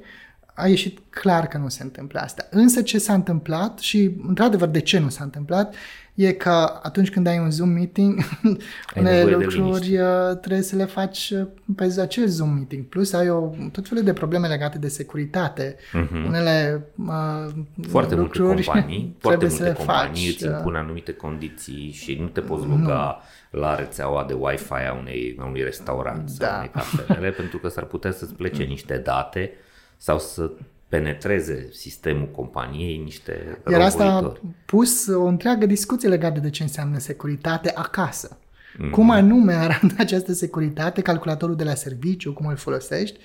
a ieșit clar că nu se întâmplă asta. Însă ce s-a întâmplat și, într-adevăr, de ce nu s-a întâmplat, e că atunci când ai un Zoom meeting, unele lucruri uh, trebuie să le faci uh, pe acel Zoom meeting. Plus ai o, tot felul de probleme legate de securitate. Uh-huh. Unele uh, Foarte lucruri multe companii, foarte multe companii faci, îți uh, impun anumite condiții și nu te poți loga nu. la rețeaua de Wi-Fi a, unei, a unui restaurant da. sau unei cafenele pentru că s-ar putea să-ți plece niște date sau să penetreze sistemul companiei niște Iar asta a pus o întreagă discuție legată de ce înseamnă securitate acasă. Mm-hmm. Cum anume arată această securitate, calculatorul de la serviciu, cum îl folosești.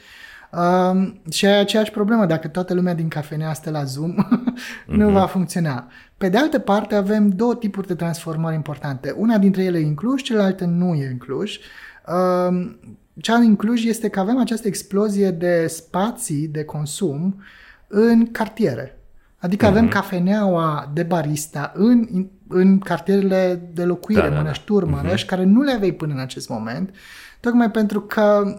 Um, și ai aceeași problemă, dacă toată lumea din cafenea stă la Zoom, nu mm-hmm. va funcționa. Pe de altă parte, avem două tipuri de transformări importante. Una dintre ele e în Cluj, cealaltă nu e în Cluj. Um, cea din Cluj este că avem această explozie de spații de consum în cartiere. Adică mm-hmm. avem mhm. cafeneaua de barista în, în cartierele de locuire, da, da, da. Mănăști, Turmărăș, mm-hmm. care nu le aveai până în acest moment, tocmai pentru că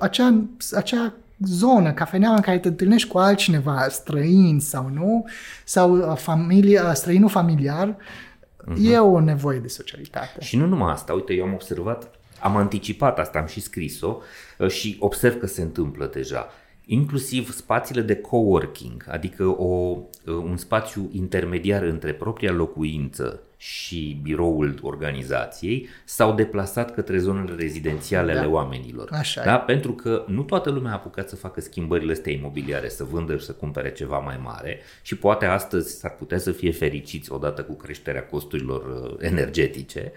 acea, acea zonă, cafeneaua în care te întâlnești cu altcineva, străin sau nu, sau uh, familie, uh, străinul familiar, mm-hmm. e o nevoie de socialitate. Și nu numai asta, uite, eu am observat am anticipat asta, am și scris-o uh, și observ că se întâmplă deja. Inclusiv spațiile de coworking, adică o, uh, un spațiu intermediar între propria locuință și biroul organizației s-au deplasat către zonele rezidențiale da. ale oamenilor. Așa da? Pentru că nu toată lumea a apucat să facă schimbările astea imobiliare, să vândă și să cumpere ceva mai mare și poate astăzi s-ar putea să fie fericiți odată cu creșterea costurilor uh, energetice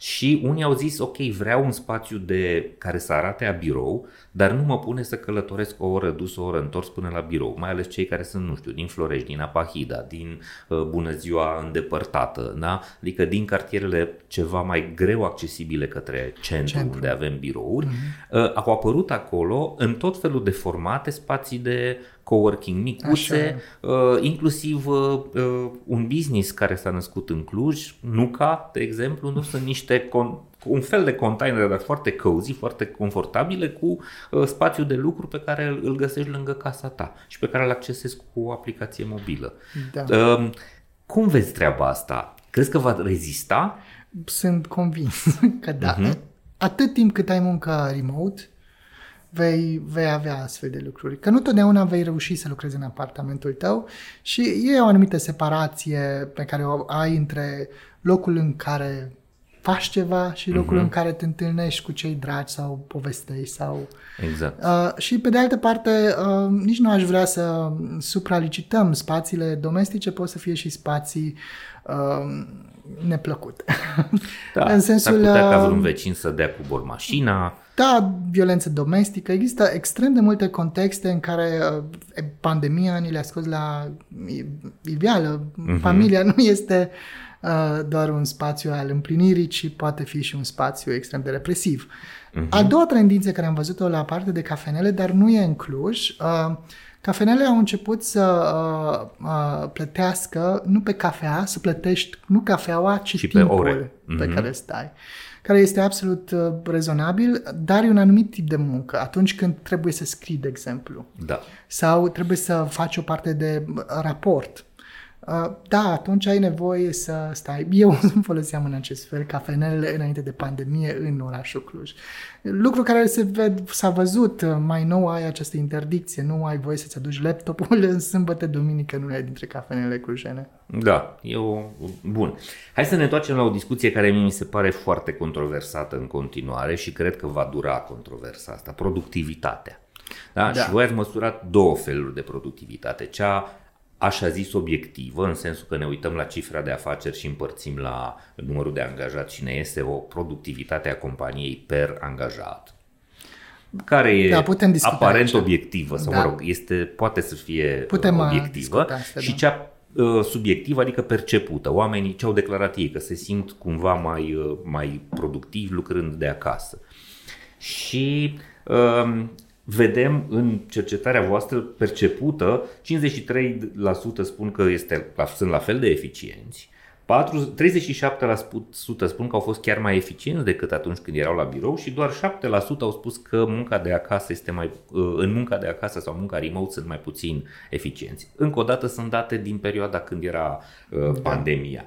și unii au zis, ok, vreau un spațiu de care să arate a birou, dar nu mă pune să călătoresc o oră dus, o oră întors până la birou, mai ales cei care sunt, nu știu, din Florești, din Apahida, din uh, Bună Ziua îndepărtată, da? adică din cartierele ceva mai greu accesibile către centru, centru. unde avem birouri, mm-hmm. uh, au apărut acolo în tot felul de formate spații de coworking micuțe, uh, inclusiv uh, uh, un business care s-a născut în Cluj, Nuca, de exemplu, nu sunt niște con- un fel de container, dar foarte cozy, foarte confortabile, cu uh, spațiu de lucru pe care îl, îl găsești lângă casa ta și pe care îl accesezi cu o aplicație mobilă. Da. Uh, cum vezi treaba asta? Crezi că va rezista? Sunt convins că da. Uh-huh. Atât timp cât ai muncă remote, vei, vei avea astfel de lucruri. Că nu totdeauna vei reuși să lucrezi în apartamentul tău și e o anumită separație pe care o ai între locul în care faci ceva și locul uh-huh. în care te întâlnești cu cei dragi sau povestești sau... Exact. Uh, și pe de altă parte, uh, nici nu aș vrea să supralicităm spațiile domestice, pot să fie și spații uh, neplăcute. Da, în sensul... S-ar putea ca vreun uh, vecin să dea cu bor mașina. Da, violență domestică. Există extrem de multe contexte în care uh, pandemia ni le-a scos la iveală. Uh-huh. Familia nu este uh, doar un spațiu al împlinirii, ci poate fi și un spațiu extrem de represiv. Mhm. A doua tendință care am văzut-o la parte de cafenele, dar nu e în Cluj, uh, cafenele au început să uh, uh, plătească nu pe cafea, să plătești nu cafeaua, ci Și pe timpul ore. pe Mhm. care stai care este absolut uh, rezonabil, dar e un anumit tip de muncă. Atunci când trebuie să scrii, de exemplu, Da. sau trebuie să faci o parte de uh, raport. Uh, Da, atunci ai nevoie să stai. Eu foloseam în acest fel cafenelele înainte de pandemie în orașul Cluj. Lucru care se ved, s-a văzut uh, mai nou, ai această interdicție, nu ai voie să-ți aduci laptopul în sâmbătă, duminică, nu ai dintre cafenele clujene. Da, e o... Bun. Hai să ne întoarcem la o discuție care mie mi se pare foarte controversată în continuare și cred că va dura controversa asta, productivitatea. Da? Da. da. Și voi ați măsurat două feluri de productivitate. Cea așa zis obiectivă, în sensul că ne uităm la cifra de afaceri și împărțim la numărul de angajați și ne este o productivitate a companiei per angajat care e Da, putem discuta aparent aici. obiectivă, sau Da. mă rog, este, poate să fie Putem, uh, uh, obiectivă discuta asta, și da. cea uh, subiectivă, adică percepută. Oamenii ce au declarat ei, că se simt cumva mai, uh, mai productivi lucrând de acasă. Și um, vedem în cercetarea voastră percepută, 53% spun că este, sunt la fel de eficienți, 4, 37% spun că au fost chiar mai eficienți decât atunci când erau la birou și doar 7% au spus că munca de acasă este mai, uh, în munca de acasă sau munca remote sunt mai puțin eficienți. Încă o dată sunt date din perioada când era uh, pandemia.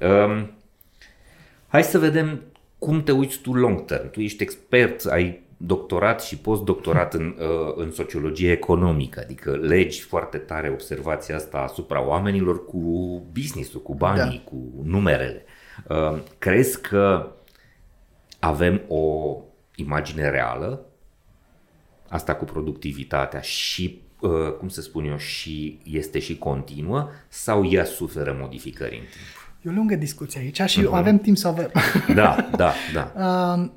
Um, Hai să vedem cum te uiți tu long term. Tu ești expert, ai doctorat și postdoctorat în, uh, în sociologie economică, adică legi foarte tare observația asta asupra oamenilor cu business-ul, cu banii, da. cu numerele. Uh, Crezi că avem o imagine reală, asta cu productivitatea și, uh, cum să spun eu, și este și continuă, sau ea suferă modificări în timp? E o lungă discuție aici și uh-huh. avem timp să o avem. Da, da, da. Uh,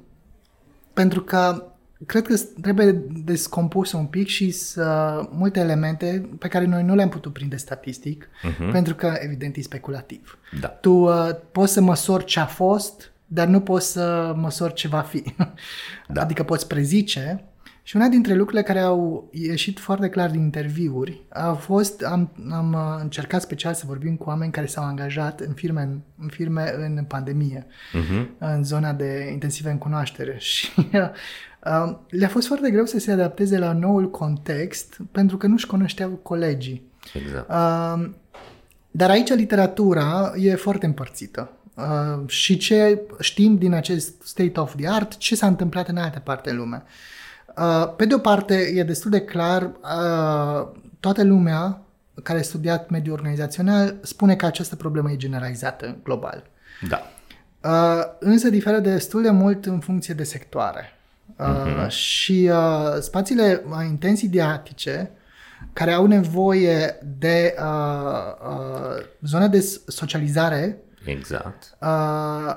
pentru că cred că trebuie descompus un pic și să, multe elemente pe care noi nu le-am putut prinde statistic, uh-huh. pentru că, evident, e speculativ. Da. Tu uh, poți să măsori ce a fost, dar nu poți să măsori ce va fi. Da. Adică poți prezice. Și una dintre lucrurile care au ieșit foarte clar din interviuri a fost, am, am uh, încercat special să vorbim cu oameni care s-au angajat în firme în, în, firme în pandemie, Uh-huh. în zona de intensive în cunoaștere și uh, le-a fost foarte greu să se adapteze la noul context pentru că nu-și cunoșteau colegii. Exact. Uh, dar aici literatura e foarte împărțită. Uh, și ce știm din acest state of the art, ce s-a întâmplat în alte parte în lume. Uh, pe de o parte, e destul de clar, uh, toată lumea care a studiat mediul organizațional spune că această problemă e generalizată global. Da. Uh, însă diferă destul de mult în funcție de sectoare. Uh, Și uh, spațiile uh, intensidiatice care au nevoie de uh, uh, zone de socializare Exact. uh,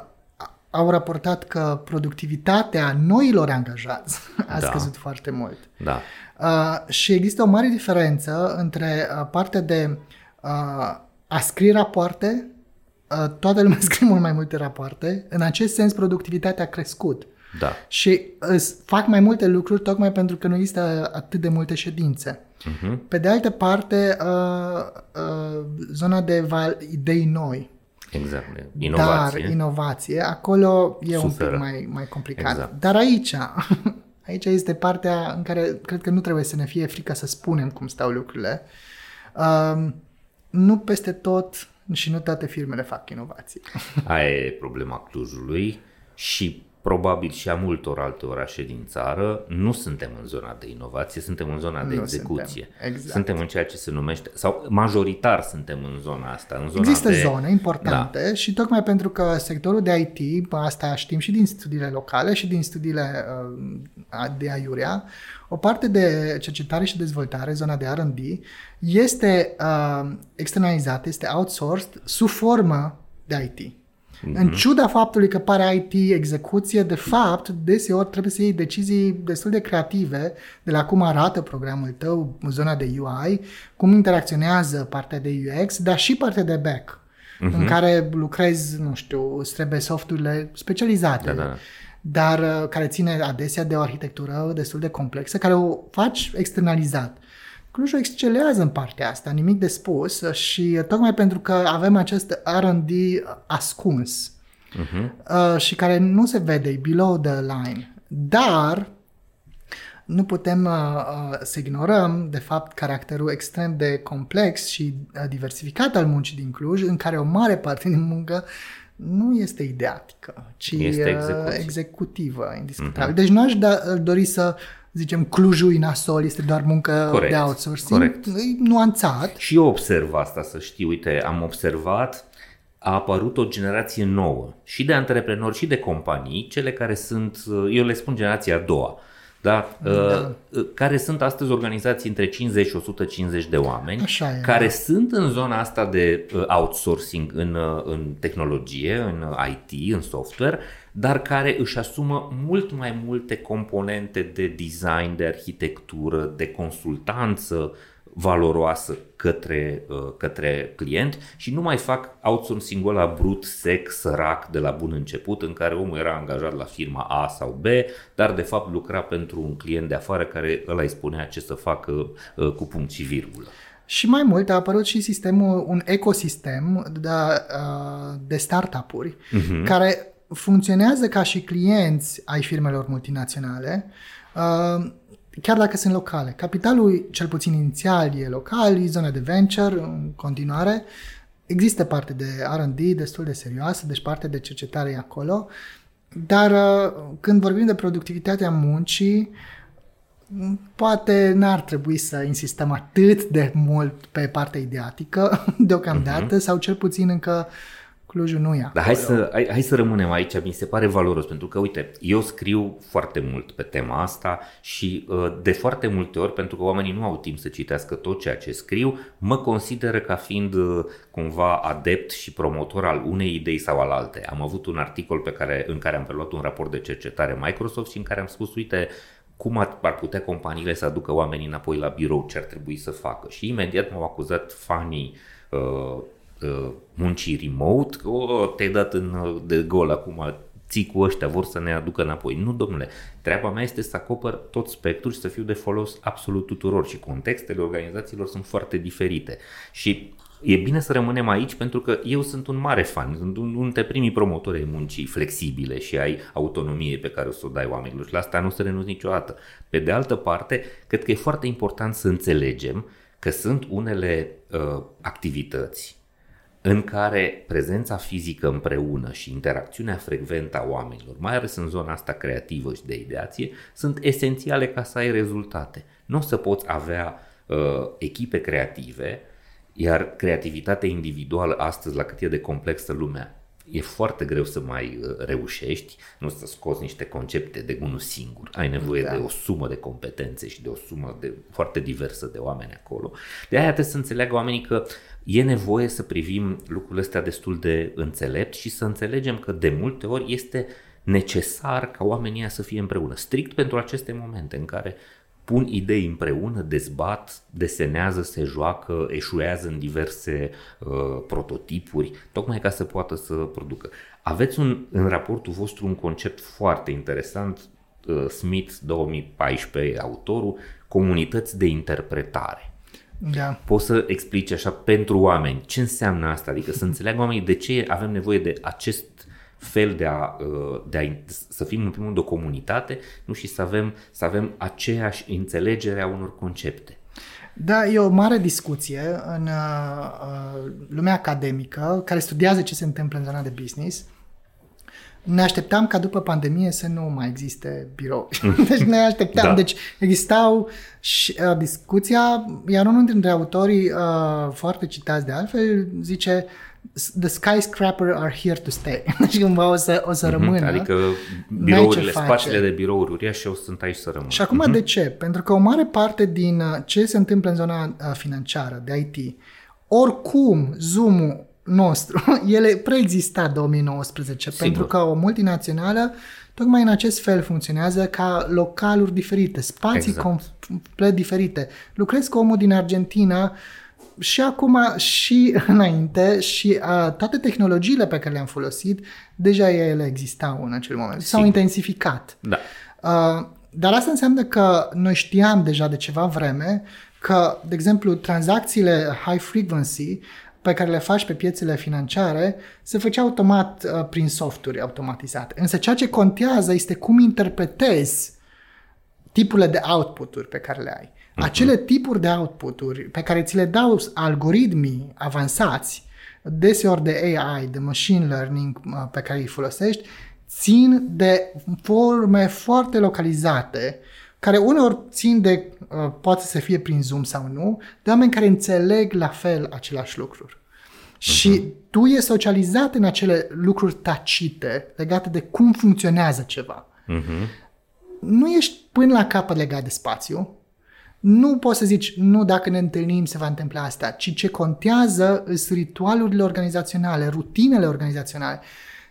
au raportat că productivitatea noilor angajați a Da. scăzut foarte mult. Da. Uh, și există o mare diferență între uh, partea de uh, a scrie rapoarte, uh, toată lumea scrie mult mai multe rapoarte, în acest sens productivitatea a crescut. Da. Și îți fac mai multe lucruri tocmai pentru că nu există atât de multe ședințe. Uh-huh. Pe de altă parte, uh, uh, zona de val- idei noi, Exact. Inovație. dar inovație, acolo e un Suferă. pic mai, mai complicat. Exact. Dar aici, aici este partea în care cred că nu trebuie să ne fie frică să spunem cum stau lucrurile. Um, nu peste tot și nu toate firmele fac inovație. Aia e problema Clujului și probabil și a multor alte orașe din țară. Nu suntem în zona de inovație, suntem în zona de Nu execuție. suntem, exact. Suntem în ceea ce se numește, sau majoritar suntem în zona asta. În zona Există de, zone importante da. și tocmai pentru că sectorul de IT, asta știm și din studiile locale și din studiile uh, de aiurea, o parte de cercetare și dezvoltare, zona de R&D, este uh, externalizată, este outsourced sub formă de IT. Mm-hmm. În ciuda faptului că pare IT execuție, de fapt, deseori trebuie să iei decizii destul de creative de la cum arată programul tău, zona de UI, cum interacționează partea de UX, dar și partea de back. uh-huh. în care lucrezi, nu știu, îți trebuie softurile specializate. Da, da. dar uh, care ține adesea de o arhitectură destul de complexă, care o faci externalizat. Clujul excelează în partea asta, nimic de spus și tocmai pentru că avem acest R&D ascuns uh-huh. uh, și care nu se vede, e below the line. Dar nu putem uh, uh, să ignorăm, de fapt, caracterul extrem de complex și uh, diversificat al muncii din Cluj, în care o mare parte din muncă nu este ideatică, ci Este uh, execuție. executivă, indiscutabil. Deci nu aș da, dori să zicem Clujul nasol este doar muncă Corect, de outsourcing. corect. E nuanțat. Și eu observ asta, să știi. Uite, am observat, a apărut o generație nouă și de antreprenori și de companii, cele care sunt, eu le spun generația a doua, da? Da. Uh, care sunt astăzi organizații între 50 și 150 de oameni, Așa e, care da. sunt în zona asta de uh, outsourcing în, uh, în tehnologie, în uh, IT, în software, dar care își asumă mult mai multe componente de design, de arhitectură, de consultanță valoroasă către, uh, către client și nu mai fac outsourcing-ul ăla brut, sec, sărac de la bun început în care omul era angajat la firma A sau B, dar de fapt lucra pentru un client de afară care ăla îi spunea ce să facă uh, cu punct și virgulă. Și mai mult a apărut și sistemul, un ecosistem de, uh, de startup-uri uh-huh. care funcționează ca și clienți ai firmelor multinaționale, uh, chiar dacă sunt locale. Capitalul, cel puțin inițial, e local, e zona de venture în continuare. Există parte de R&D destul de serioasă, deci parte de cercetare e acolo, dar uh, când vorbim de productivitatea muncii, poate n-ar trebui să insistăm atât de mult pe partea ideatică deocamdată, uh-huh. sau cel puțin încă Clujul nu ia. Dar hai să, hai, hai să rămânem aici, mi se pare valoros, pentru că, uite, eu scriu foarte mult pe tema asta și uh, de foarte multe ori, pentru că oamenii nu au timp să citească tot ceea ce scriu, mă consideră ca fiind uh, cumva adept și promotor al unei idei sau al alte. Am avut un articol pe care, în care am preluat un raport de cercetare Microsoft și în care am spus, uite, cum ar, ar putea companiile să aducă oamenii înapoi la birou, ce ar trebui să facă. Și imediat m-au acuzat fanii uh, uh, muncii remote, că oh, te-ai dat în, de gol acum, ții cu ăștia, vor să ne aducă înapoi. Nu, domnule, treaba mea este să acopăr tot spectrul și să fiu de folos absolut tuturor și contextele organizațiilor sunt foarte diferite. Și E bine să rămânem aici pentru că eu sunt un mare fan, sunt unul dintre primii promotori ai muncii flexibile și ai autonomiei pe care o să o dai oamenilor și la asta nu se renunț niciodată. Pe de altă parte, cred că e foarte important să înțelegem că sunt unele uh, activități în care prezența fizică împreună și interacțiunea frecventă a oamenilor, mai ales în zona asta creativă și de ideație, sunt esențiale ca să ai rezultate. Nu o să poți avea uh, echipe creative, iar creativitatea individuală astăzi, la cât e de complexă lumea, e foarte greu să mai uh, reușești, nu să scoți niște concepte de unul singur. Ai nevoie da. de o sumă de competențe și de o sumă de, foarte diversă de oameni acolo. De aia trebuie să înțeleagă oamenii că e nevoie să privim lucrurile astea destul de înțelept și să înțelegem că de multe ori este necesar ca oamenii ăia să fie împreună, strict pentru aceste momente în care pun idei împreună, dezbat, desenează, se joacă, eșuează în diverse uh, prototipuri, tocmai ca să poată să producă. Aveți un, în raportul vostru un concept foarte interesant, uh, Smith 2014, autorul, comunități de interpretare. Da. Poți să explici așa pentru oameni ce înseamnă asta, adică să înțeleagă oamenii de ce avem nevoie de acest fel de a, de a să fim în primul rând o comunitate nu și să avem, să avem aceeași înțelegere a unor concepte. Da, e o mare discuție în uh, lumea academică care studiază ce se întâmplă în zona de business. Ne așteptam ca după pandemie să nu mai existe birou. deci ne așteptam. Da. Deci existau și, uh, discuția, iar unul dintre autorii uh, foarte citați de altfel zice the skyscraper are here to stay. Deci cumva o să, o să rămână. Adică birourile, spațiile de birouri uriașe o sunt aici să rămână. Și acum uh-huh. de ce? Pentru că o mare parte din uh, ce se întâmplă în zona uh, financiară, de IT, oricum Zoom-ul nostru, ele preexista 2019, Sigur. pentru că o multinațională tocmai în acest fel funcționează ca localuri diferite, spații exact. complet diferite. Lucrezi cu omul din Argentina, și acum și înainte și uh, toate tehnologiile pe care le-am folosit, deja ele existau în acel moment. S-au Sigur. intensificat. Da. Uh, dar asta înseamnă că noi știam deja de ceva vreme că, de exemplu, tranzacțiile high frequency pe care le faci pe piețele financiare se făcea automat uh, prin softuri automatizate. Însă ceea ce contează este cum interpretezi tipurile de output-uri pe care le ai. Acele tipuri de output-uri pe care ți le dau algoritmii avansați, deseori de AI, de machine learning uh, pe care îi folosești, țin de forme foarte localizate, care uneori țin de, uh, poate să fie prin Zoom sau nu, de oameni care înțeleg la fel același lucruri. Și tu e socializat în acele lucruri tacite legate de cum funcționează ceva. Nu ești până la capăt legat de spațiu, nu poți să zici, nu, dacă ne întâlnim se va întâmpla asta, ci ce contează sunt ritualurile organizaționale, rutinele organizaționale.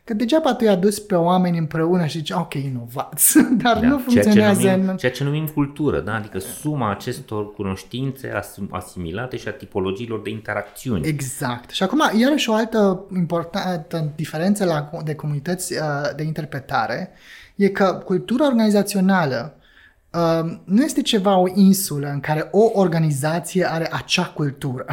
Că degeaba tu i-a dus pe oameni împreună și zici, ok, inovați, dar Da, nu funcționează ceea ce, numim, în... ceea ce numim cultură, da? adică suma acestor cunoștințe asim- asimilate și a tipologiilor de interacțiuni. Exact. Și acum, iarăși o altă importantă diferență la, de comunități uh, de interpretare e că cultura organizațională uh, nu este ceva o insulă în care o organizație are acea cultură.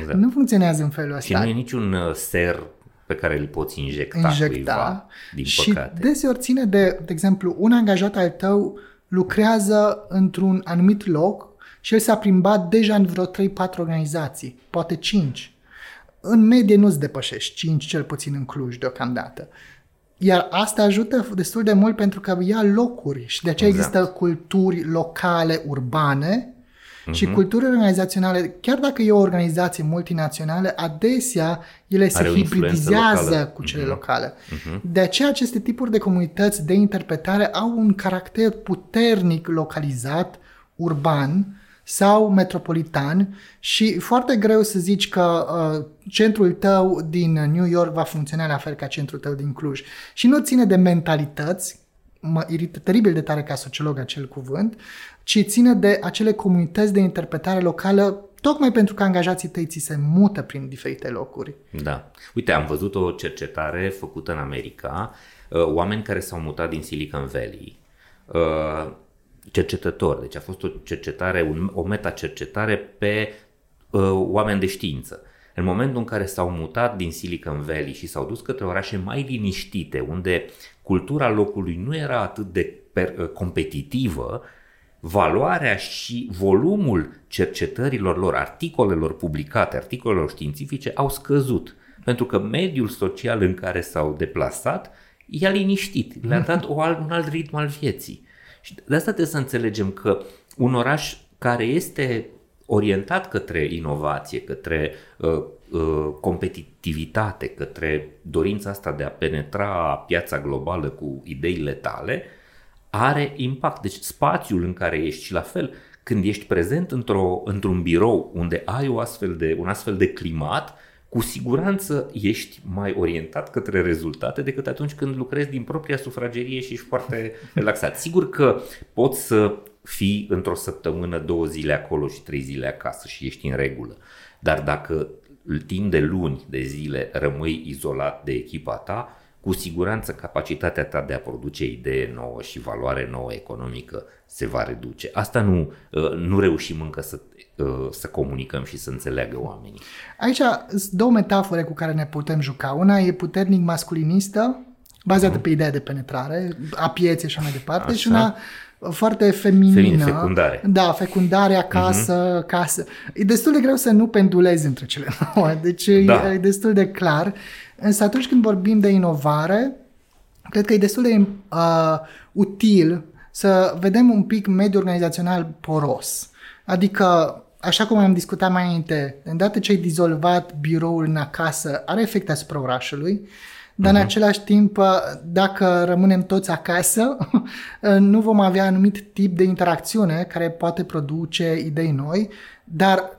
Exact. nu funcționează în felul Și ăsta. nu e niciun uh, ser pe care îl poți injecta, injecta. cuiva, din și păcate. deseori ține de, de exemplu, un angajat al tău lucrează într-un anumit loc și el s-a plimbat deja în vreo 3-4 organizații, poate 5. În medie nu-ți depășești 5, cel puțin în Cluj deocamdată. Iar asta ajută destul de mult pentru că ia locuri și de aceea Exact. există culturi locale, urbane și culturi organizaționale, chiar dacă e o organizație multinațională, adesea ele se Are o influență hibridizează locală. cu cele locale. De aceea aceste tipuri de comunități de interpretare au un caracter puternic localizat, urban sau metropolitan și foarte greu să zici că uh, centrul tău din New York va funcționa la fel ca centrul tău din Cluj. Și nu ține de mentalități, mă irită teribil de tare ca sociolog acel cuvânt, ci ține de acele comunități de interpretare locală, tocmai pentru că angajații tăi ți se mută prin diferite locuri. Da. Uite, am văzut o cercetare făcută în America, uh, oameni care s-au mutat din Silicon Valley, uh, cercetători, deci a fost o cercetare, un, o metacercetare pe uh, oameni de știință. În momentul în care s-au mutat din Silicon Valley și s-au dus către orașe mai liniștite, unde cultura locului nu era atât de per, uh, competitivă, valoarea și volumul cercetărilor lor, articolelor publicate, articolelor științifice au scăzut. Pentru că mediul social în care s-au deplasat i-a liniștit, le-a dat o alt, un alt ritm al vieții. Și de asta trebuie să înțelegem că un oraș care este orientat către inovație, către uh, uh, competitivitate, către dorința asta de a penetra piața globală cu ideile tale, are impact. Deci spațiul în care ești și la fel, când ești prezent într-o, într-un birou unde ai o astfel de, un astfel de climat, cu siguranță ești mai orientat către rezultate decât atunci când lucrezi din propria sufragerie și ești foarte relaxat. Sigur că poți să fii într-o săptămână două zile acolo și trei zile acasă și ești în regulă. Dar dacă timp de luni, de zile rămâi izolat de echipa ta, cu siguranță capacitatea ta de a produce idee nouă și valoare nouă economică se va reduce. Asta nu, nu reușim încă să, să comunicăm și să înțeleagă oamenii. Aici sunt două metafore cu care ne putem juca. Una e puternic masculinistă, bazată pe ideea de penetrare, a pieței și așa mai departe, Așa. și una foarte feminină. Femin, fecundare. Da, fecundare acasă, uh-huh. casă. E destul de greu să nu pendulezi între cele două, deci da. e destul de clar. Însă atunci când vorbim de inovare, cred că e destul de uh, util să vedem un pic mediul organizațional poros. Adică, așa cum am discutat mai înainte, îndată ce ai dizolvat biroul în acasă, are efect asupra orașului, dar uh-huh. în același timp, dacă rămânem toți acasă, nu vom avea anumit tip de interacțiune care poate produce idei noi, dar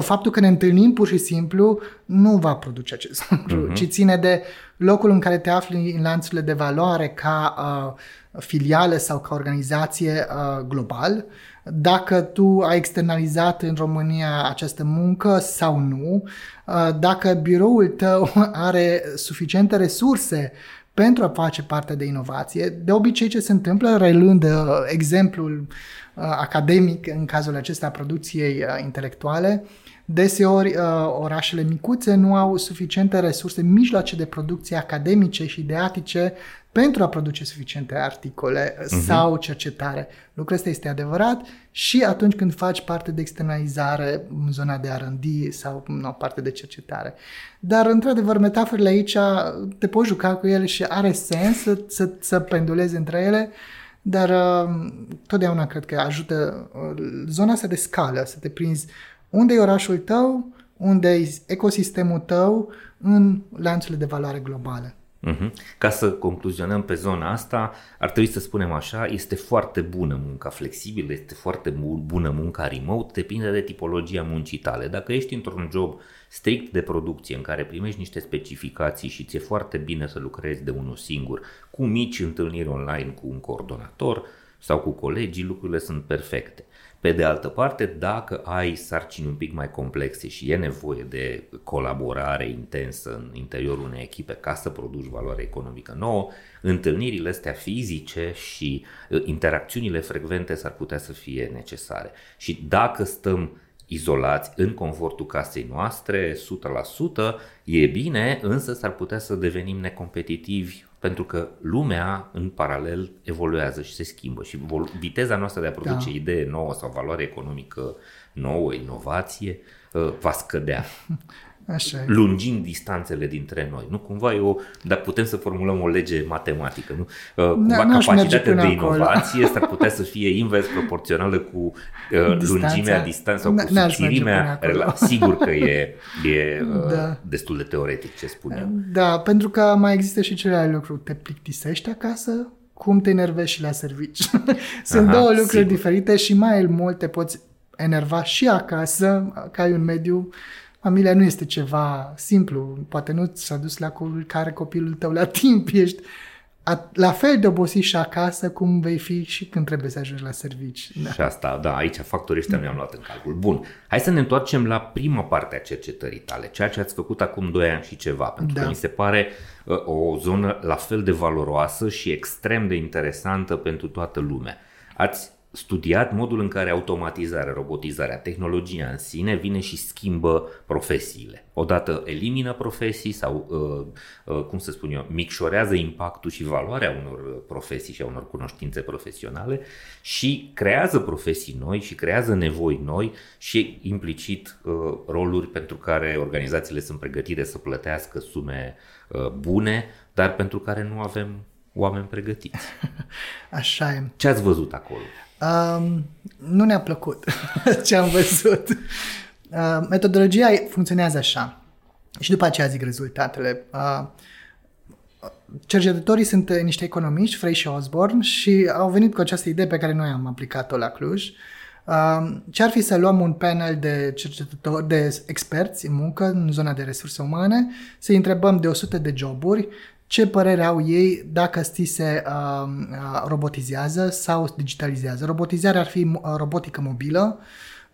faptul că ne întâlnim pur și simplu nu va produce acest lucru, uh-huh. ci ține de locul în care te afli în lanțurile de valoare ca uh, filială sau ca organizație uh, global, dacă tu ai externalizat în România această muncă sau nu, uh, dacă biroul tău are suficiente resurse pentru a face parte de inovație. De obicei ce se întâmplă, relând uh, exemplul uh, academic în cazul acesta a producției uh, intelectuale, Deseori, uh, orașele micuțe nu au suficiente resurse, mijloace de producție academice și ideatice pentru a produce suficiente articole uh-huh. sau cercetare. Lucrul ăsta este adevărat și atunci când faci parte de externalizare în zona de R&D sau nu, parte de cercetare. Dar, într-adevăr, metaforele aici te poți juca cu ele și are sens să, să, să pendulezi între ele, dar uh, totdeauna cred că ajută uh, zona asta de scală, să te prinzi unde e orașul tău, unde e ecosistemul tău în lanțurile de valoare globale. Uh-huh. Ca să concluzionăm pe zona asta, ar trebui să spunem așa, este foarte bună munca flexibilă, este foarte bună munca remote, depinde de tipologia muncii tale. Dacă ești într-un job strict de producție în care primești niște specificații și ți-e foarte bine să lucrezi de unul singur, cu mici întâlniri online cu un coordonator sau cu colegii, lucrurile sunt perfecte. Pe de altă parte, dacă ai sarcini un pic mai complexe și e nevoie de colaborare intensă în interiorul unei echipe ca să produci valoare economică nouă, întâlnirile astea fizice și uh, interacțiunile frecvente s-ar putea să fie necesare. Și dacă stăm izolați în confortul casei noastre, 100%, e bine, însă s-ar putea să devenim necompetitivi pentru că lumea în paralel evoluează și se schimbă și viteza noastră de a produce da. idee nouă sau valoare economică nouă, inovație, uh, va scădea. Așa e. lungind distanțele dintre noi. Nu cumva e o, dar putem să formulăm o lege matematică, nu? Uh, cumva da, capacitatea de inovație s-ar putea să fie invers proporțională cu uh, lungimea distanței sau cu subțirimea. Sigur că e, e uh, da. destul de teoretic ce spunem. Da, pentru că mai există și celelalte lucruri. Te plictisești acasă? Cum te enervezi și la servici? Sunt Aha, două lucruri sigur. diferite și mai mult te poți enerva și acasă, ca ai un mediu Familia nu este ceva simplu, poate nu ți-a dus la culcare copilul tău la timp, ești la fel de obosit și acasă cum vei fi și când trebuie să ajungi la servici. Da. Și asta, da, aici factorii ăștia mi-am luat în calcul. Bun, hai să ne întoarcem la prima parte a cercetării tale, ceea ce ați făcut acum 2 ani și ceva, pentru da. că mi se pare uh, o zonă la fel de valoroasă și extrem de interesantă pentru toată lumea. Ați studiat modul în care automatizarea, robotizarea, tehnologia în sine vine și schimbă profesiile. Odată elimină profesii sau, uh, uh, cum să spun eu, micșorează impactul și valoarea unor profesii și a unor cunoștințe profesionale și creează profesii noi și creează nevoi noi și implicit uh, roluri pentru care organizațiile sunt pregătite să plătească sume bune, dar pentru care nu avem oameni pregătiți. Așa e. Ce ați văzut acolo? Um, nu ne-a plăcut ce am văzut. Uh, metodologia funcționează așa. Și după aceea zic rezultatele. Uh, cercetătorii sunt niște economiști, Frey și Osborne, și au venit cu această idee pe care noi am aplicat-o la Cluj. Uh, ce ar fi să luăm un panel de cercetători, de experți în muncă în zona de resurse umane, să întrebăm de 100 de joburi ce părere au ei dacă sti se uh, uh, robotizează sau digitalizează. Robotizarea ar fi uh, robotică mobilă,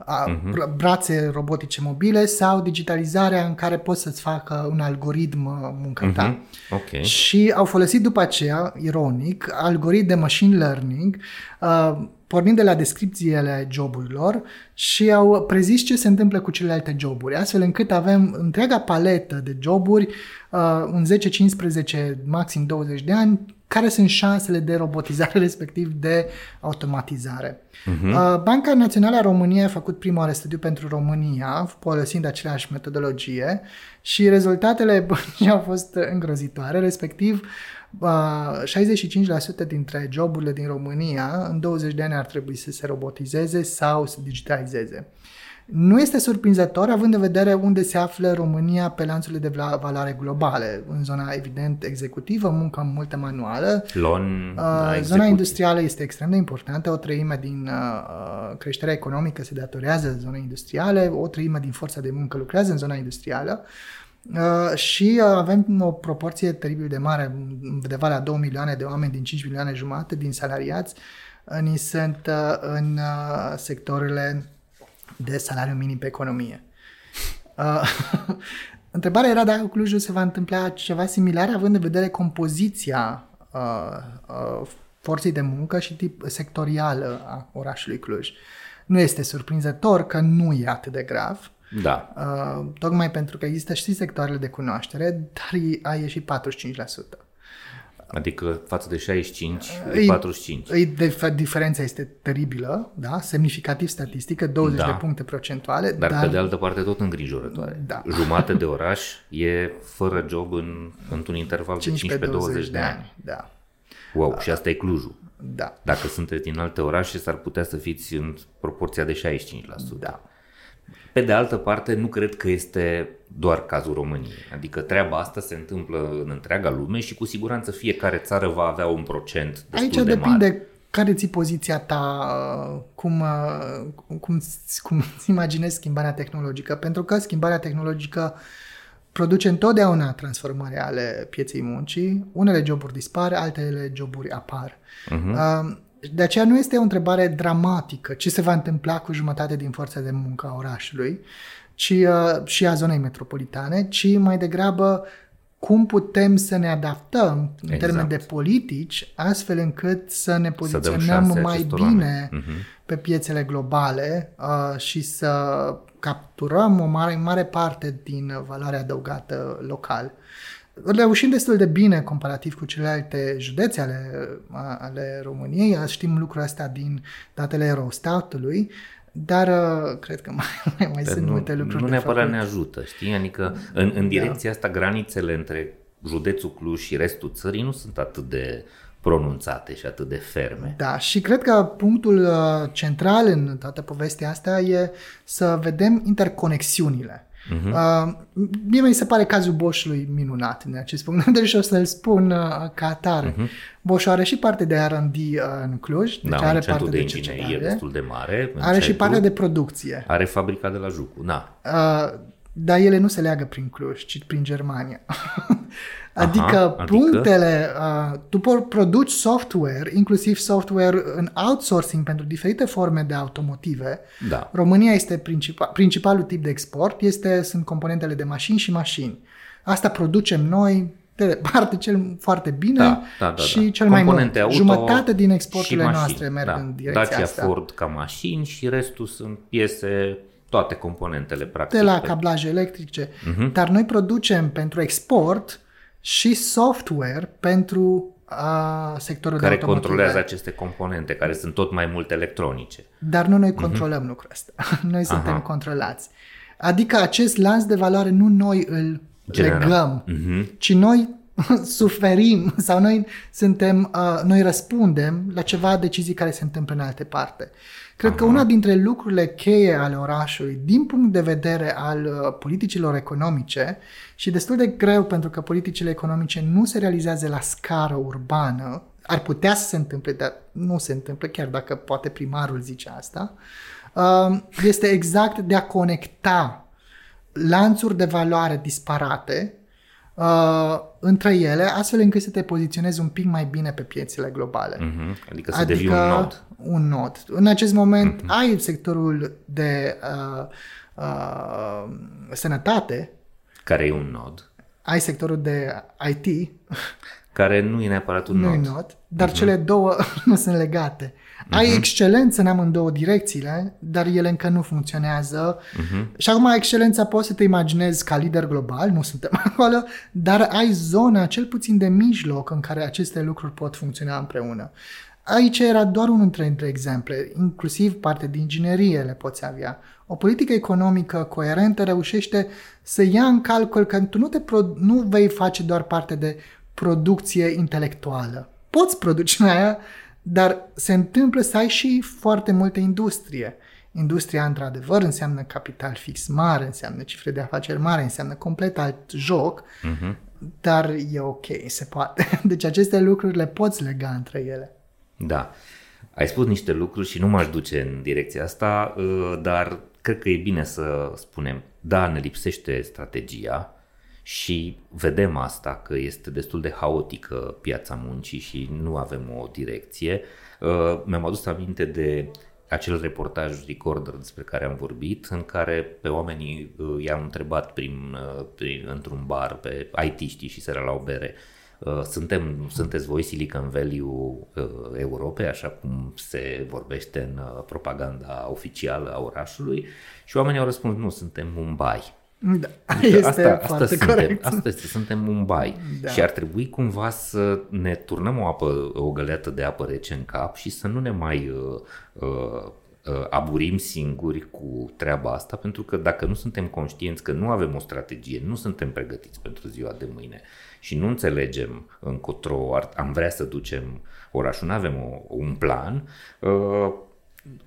uh-huh. brațe robotice mobile sau digitalizarea în care poți să-ți facă un algoritm uh, munca ta. Uh-huh. Okay. Și au folosit după aceea, ironic, algoritm de machine learning uh, pornind de la descripțiile joburilor și au prezis ce se întâmplă cu celelalte joburi, astfel încât avem întreaga paletă de joburi, uh, un 10-15, maxim 20 de ani, care sunt șansele de robotizare, respectiv de automatizare. Uh-huh. Banca Națională a României a făcut prima oară studiu pentru România, folosind aceleași metodologie și rezultatele au fost îngrozitoare, respectiv 65% dintre joburile din România în 20 de ani ar trebui să se robotizeze sau să digitalizeze. Nu este surprinzător având în vedere unde se află România pe lanțurile de valoare globale, în zona evident executivă, muncă multă manuală. Lon, uh, zona industrială este extrem de importantă, o treime din uh, creșterea economică se datorează zonei industriale, o treime din forța de muncă lucrează în zona industrială. Uh, și uh, avem o proporție teribil de mare, undeva la 2 milioane de oameni din 5 milioane jumate din salariați, uh, ni sunt uh, în uh, sectorile de salariu minim pe economie. Uh, întrebarea era dacă Clujul se va întâmpla ceva similar, având în vedere compoziția uh, uh, forței de muncă și tip sectorială a orașului Cluj. Nu este surprinzător că nu e atât de grav, Da. uh, tocmai pentru că există și sectoarele de cunoaștere, dar e- a ieșit 45%. Adică față de 65, e Îi- 45. Îi, dif- diferența este teribilă, da? semnificativ statistică, 20 Da. de puncte procentuale, Dar, dar, pe de altă parte tot îngrijorătoare. Da. Jumate de oraș e fără job în, într-un interval de 15-20 de ani. Da, Wow, și asta e Clujul. da, Dacă sunteți din alte orașe, s-ar putea să fiți în proporția de 65%. da. Pe de altă parte, nu cred că este doar cazul României. Adică treaba asta se întâmplă în întreaga lume și cu siguranță fiecare țară va avea un procent destul Aici de depinde mare. care ți poziția ta, uh, cum, uh, cum, cum îți imaginezi schimbarea tehnologică, pentru că schimbarea tehnologică produce întotdeauna transformări ale pieței muncii, unele joburi dispar, altele joburi apar. Uh-huh. De aceea nu este o întrebare dramatică ce se va întâmpla cu jumătate din forța de muncă a orașului ci, uh, și a zonei metropolitane, ci mai degrabă cum putem să ne adaptăm în Exact. termen de politici, astfel încât să ne dăm poziționăm șanse mai acestor bine oameni. Mhm. pe piețele globale uh, și să capturăm o mare, mare parte din valoarea adăugată local. Reușim destul de bine comparativ cu celelalte județe ale, a- ale României, știm lucrul ăsta din datele Eurostatului, dar uh, cred că mai, mai, mai Dar sunt nu, multe lucruri nu de neapărat făcut. ne ajută, știi? Adică în, în direcția asta granițele între județul Cluj și restul țării nu sunt atât de pronunțate și atât de ferme. Da, și cred că punctul uh, central în toată povestea asta e să vedem interconexiunile. Uh-huh. Uh, mie mi se pare cazul Boschului minunat din acest punct de vedere și o să-l spun uh, ca atare. Uh-huh. Bosch are și parte de R&D uh, în Cluj, deci da, are un centru parte de de inginerie cercetare, destul de mare. în are și centru, parte de producție. Are fabrica de la Jucu, da. Uh, dar ele nu se leagă prin Cluj, ci prin Germania. adică Aha, adică? punctele, uh, tu po- produci software, inclusiv software în outsourcing pentru diferite forme de automotive. Da. România este principal, principalul tip de export, este, sunt componentele de mașini și mașini. Asta producem noi, de departe cel foarte bine Da, da, da, și da. cel mai mult. Componente auto Jumătate din și exporturile mașini, noastre merg da. în direcția Dacia asta. Ford ca mașini și restul sunt piese, toate componentele practic. de la pe- cablaje electrice, uh-huh. dar noi producem pentru export și software pentru a, sectorul care de automotive. controlează aceste componente, care sunt tot mai mult electronice. Dar nu noi controlăm uh-huh. lucrul ăsta. Noi suntem Aha. controlați. Adică acest lanț de valoare nu noi îl Generăm. legăm, Mhm. ci noi suferim sau noi suntem, uh, noi răspundem la ceva decizii care se întâmplă în alte parte. Cred că una dintre lucrurile cheie ale orașului, din punct de vedere al uh, politicilor economice, și destul de greu pentru că politicile economice nu se realizează la scară urbană, ar putea să se întâmple, dar nu se întâmplă, chiar dacă poate primarul zice asta, uh, este exact de a conecta lanțuri de valoare disparate uh, între ele, astfel încât să te poziționezi un pic mai bine pe piețele globale. Mhm. Adică să devii un nod. un nod. În acest moment mm-hmm. ai sectorul de uh, uh, sănătate, Care e un nod. ai sectorul de IT, Care nu e neapărat un nu e nod. nod, dar mm-hmm. cele două nu sunt legate. Ai excelență în amândouă direcțiile, dar ele încă nu funcționează. Uh-huh. Și acum excelența poți să te imaginezi ca lider global, nu suntem acolo, dar ai zona cel puțin de mijloc în care aceste lucruri pot funcționa împreună. Aici era doar unul dintre exemple, inclusiv parte de inginerie le poți avea. O politică economică coerentă reușește să ia în calcul că tu nu, te pro- nu vei face doar parte de producție intelectuală. Poți produce în aia, dar se întâmplă să ai și foarte multe industrie. Industria, într-adevăr, înseamnă capital fix mare, înseamnă cifre de afaceri mare, înseamnă complet alt joc, uh-huh. dar e ok, se poate. Deci aceste lucruri le poți lega între ele. Da. Ai spus niște lucruri și nu m-aș duce în direcția asta, uh, dar cred că e bine să spunem, da, ne lipsește strategia și vedem asta că este destul de haotică piața muncii și nu avem o direcție. Uh, mi-am adus aminte de acel reportaj recorder despre care am vorbit, în care pe oamenii uh, i-am întrebat prin, uh, prin, într-un bar pe IT-știi și seara la o bere suntem, sunteți voi Silicon Valley Europei, așa cum se vorbește în propaganda oficială a orașului și oamenii au răspuns, nu, suntem Mumbai. Da, adică este asta, foarte asta corect. Suntem, asta este, suntem Mumbai da. și ar trebui cumva să ne turnăm o apă, o găleată de apă rece în cap și să nu ne mai uh, uh, uh, aburim singuri cu treaba asta, pentru că dacă nu suntem conștienți că nu avem o strategie, nu suntem pregătiți pentru ziua de mâine și nu înțelegem încotro am vrea să ducem orașul, nu avem o, un plan, uh,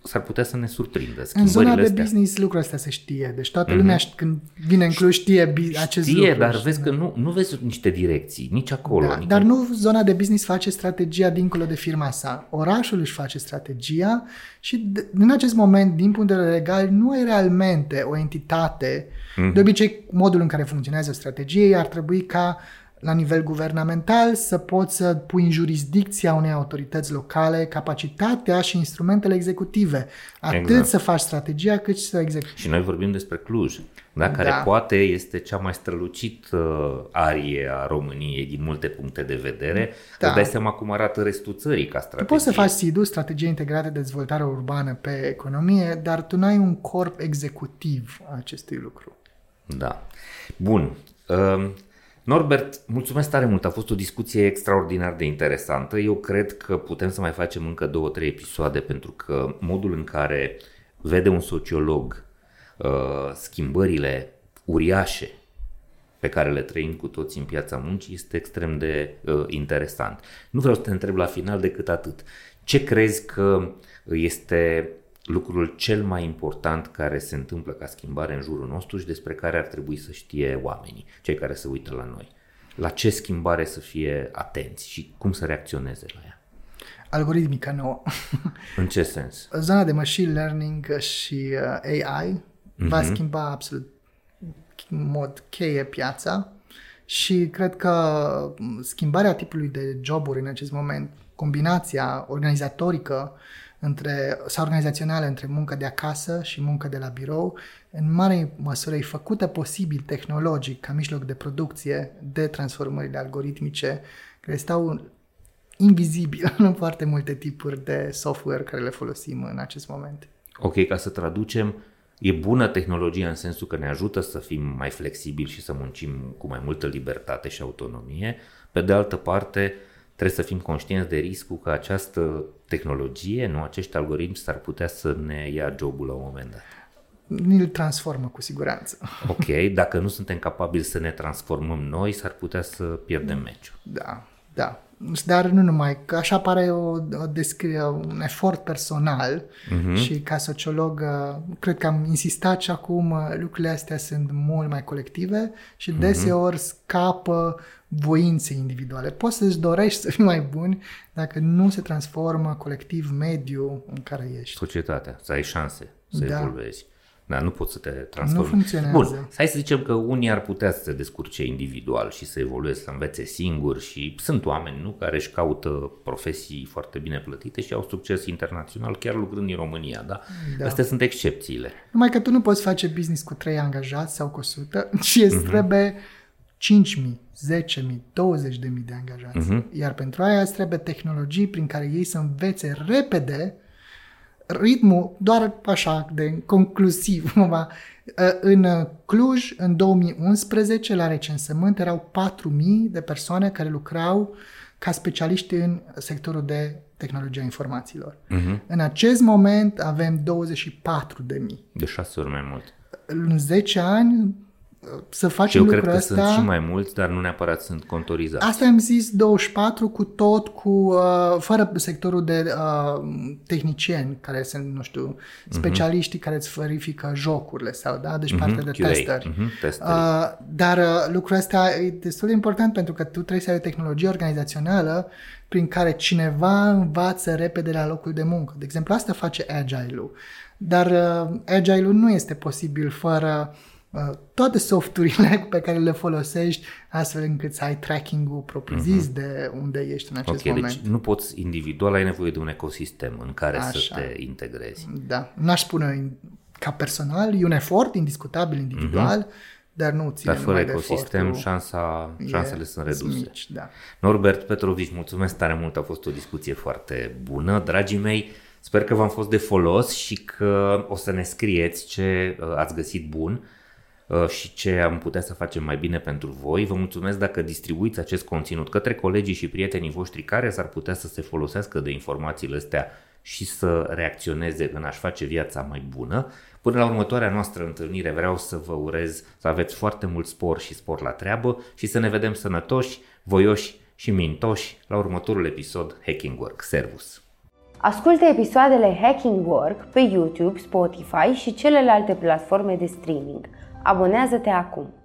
s-ar putea să ne surprindă. În zona de astea. business lucrul ăsta se știe. Deci toată lumea mm-hmm. când vine în Cluj știe acest știe, lucru. dar vezi că nu, nu vezi niște direcții, nici acolo. Da, nici dar nu zona de business face strategia dincolo de firma sa. Orașul își face strategia și în acest moment, din punct de vedere legal, nu ai realmente o entitate. Mm-hmm. De obicei, modul în care funcționează strategie ar trebui ca la nivel guvernamental să poți să pui în jurisdicția unei autorități locale capacitatea și instrumentele executive. Atât exact. să faci strategia cât și să executi. Și noi vorbim despre Cluj, da? care da. poate este cea mai strălucit uh, arie a României din multe puncte de vedere. Da. Îți dai seama cum arată restul țării ca strategie. Tu poți să faci SIDU, strategie integrată de dezvoltare urbană pe economie, dar tu n-ai un corp executiv a acestui lucru. Da. Bun. Uh, Norbert, mulțumesc tare mult, a fost o discuție extraordinar de interesantă. Eu cred că putem să mai facem încă două, trei episoade pentru că modul în care vede un sociolog uh, schimbările uriașe pe care le trăim cu toți în piața muncii este extrem de uh, interesant. Nu vreau să te întreb la final decât atât. Ce crezi că este lucrul cel mai important care se întâmplă ca schimbare în jurul nostru și despre care ar trebui să știe oamenii, cei care se uită la noi. La ce schimbare să fie atenți și cum să reacționeze la ea. Algoritmica nouă. În ce sens? Zona de machine learning și uh, AI mm-hmm. va mhm. schimba absolut în mod cheie piața și cred că schimbarea tipului de joburi în acest moment, combinația organizatorică între, sau organizațională între muncă de acasă și muncă de la birou, în mare măsură e făcută posibil tehnologic ca mijloc de producție de transformările algoritmice care stau invizibil în foarte multe tipuri de software care le folosim în acest moment. Ok, ca să traducem, e bună tehnologia în sensul că ne ajută să fim mai flexibili și să muncim cu mai multă libertate și autonomie. Pe de altă parte, trebuie să fim conștienți de riscul că această tehnologie, nu acești algoritmi s-ar putea să ne ia jobul la un moment dat. Îl transformă cu siguranță. Ok, dacă nu suntem capabili să ne transformăm noi, s-ar putea să pierdem meciul. Da, da. Dar nu numai, că așa pare o, o descrie, un efort personal uh-huh. și ca sociolog cred că am insistat și acum lucrurile astea sunt mult mai colective și mhm. deseori uh-huh. scapă voințe individuale. Poți să-ți dorești să fii mai bun dacă nu se transformă colectiv mediul în care ești. Societatea, să ai șanse să da. evoluezi. Da, nu poți să te transformi. Nu funcționează. Bun, hai să zicem că unii ar putea să se descurce individual și să evolueze, să învețe singur și sunt oameni, nu, care își caută profesii foarte bine plătite și au succes internațional chiar lucrând în România, da? da. Astea sunt excepțiile. Numai că tu nu poți face business cu trei angajați sau cu 100 și îți uh-huh. trebuie 5.000, 10.000, 20.000 de angajați. Uh-huh. Iar pentru aia îți trebuie tehnologii prin care ei să învețe repede ritmul, doar așa, de conclusiv, ă, în Cluj, în 2011, la recensământ, erau 4.000 de persoane care lucrau ca specialiști în sectorul de tehnologia informațiilor. Uh-huh. În acest moment avem 24.000. De șase ori mai mult. În 10 ani să facem lucrul ăsta. Eu cred că sunt și mai mulți, dar nu neapărat sunt contorizați. Asta am zis 24 cu tot, cu uh, fără sectorul de uh, tehnicieni care sunt, nu știu, mhm. specialiștii uh-huh. care îți verifică jocurile sau, da, deci uh-huh. partea de QA. testări. Uh-huh. Uh, dar uh, lucrul ăsta e destul de important pentru că tu trebuie să ai o tehnologie organizațională prin care cineva învață repede la locul de muncă. De exemplu, asta face Agile-ul. Dar uh, Agile-ul nu este posibil fără uh, uh, toate softurile pe care le folosești astfel încât să ai tracking-ul propriu-zis uh-huh. de unde ești în acest ok, moment. deci nu poți individual, ai nevoie de un ecosistem în care Așa. să te integrezi. Da, n-aș spune ca personal, e un efort indiscutabil individual, uh-huh. dar nu ține Dar fără numai de ecosistem, efortul. șansa, șansele E- sunt reduse. Mici, da. Norbert Petrovici, mulțumesc tare mult, a fost o discuție foarte bună. Dragii mei, sper că v-am fost de folos și că o să ne scrieți ce uh, ați găsit bun uh, și ce am putea să facem mai bine pentru voi. Vă mulțumesc dacă distribuiți acest conținut către colegii și prietenii voștri care s-ar putea să se folosească de informațiile astea și să reacționeze în a-și face viața mai bună. Până la următoarea noastră întâlnire vreau să vă urez să aveți foarte mult spor și spor la treabă și să ne vedem sănătoși, voioși și mintoși la următorul episod Hacking Work. Servus! Ascultă episoadele Hacking Work pe YouTube, Spotify și celelalte platforme de streaming. Abonează-te acum!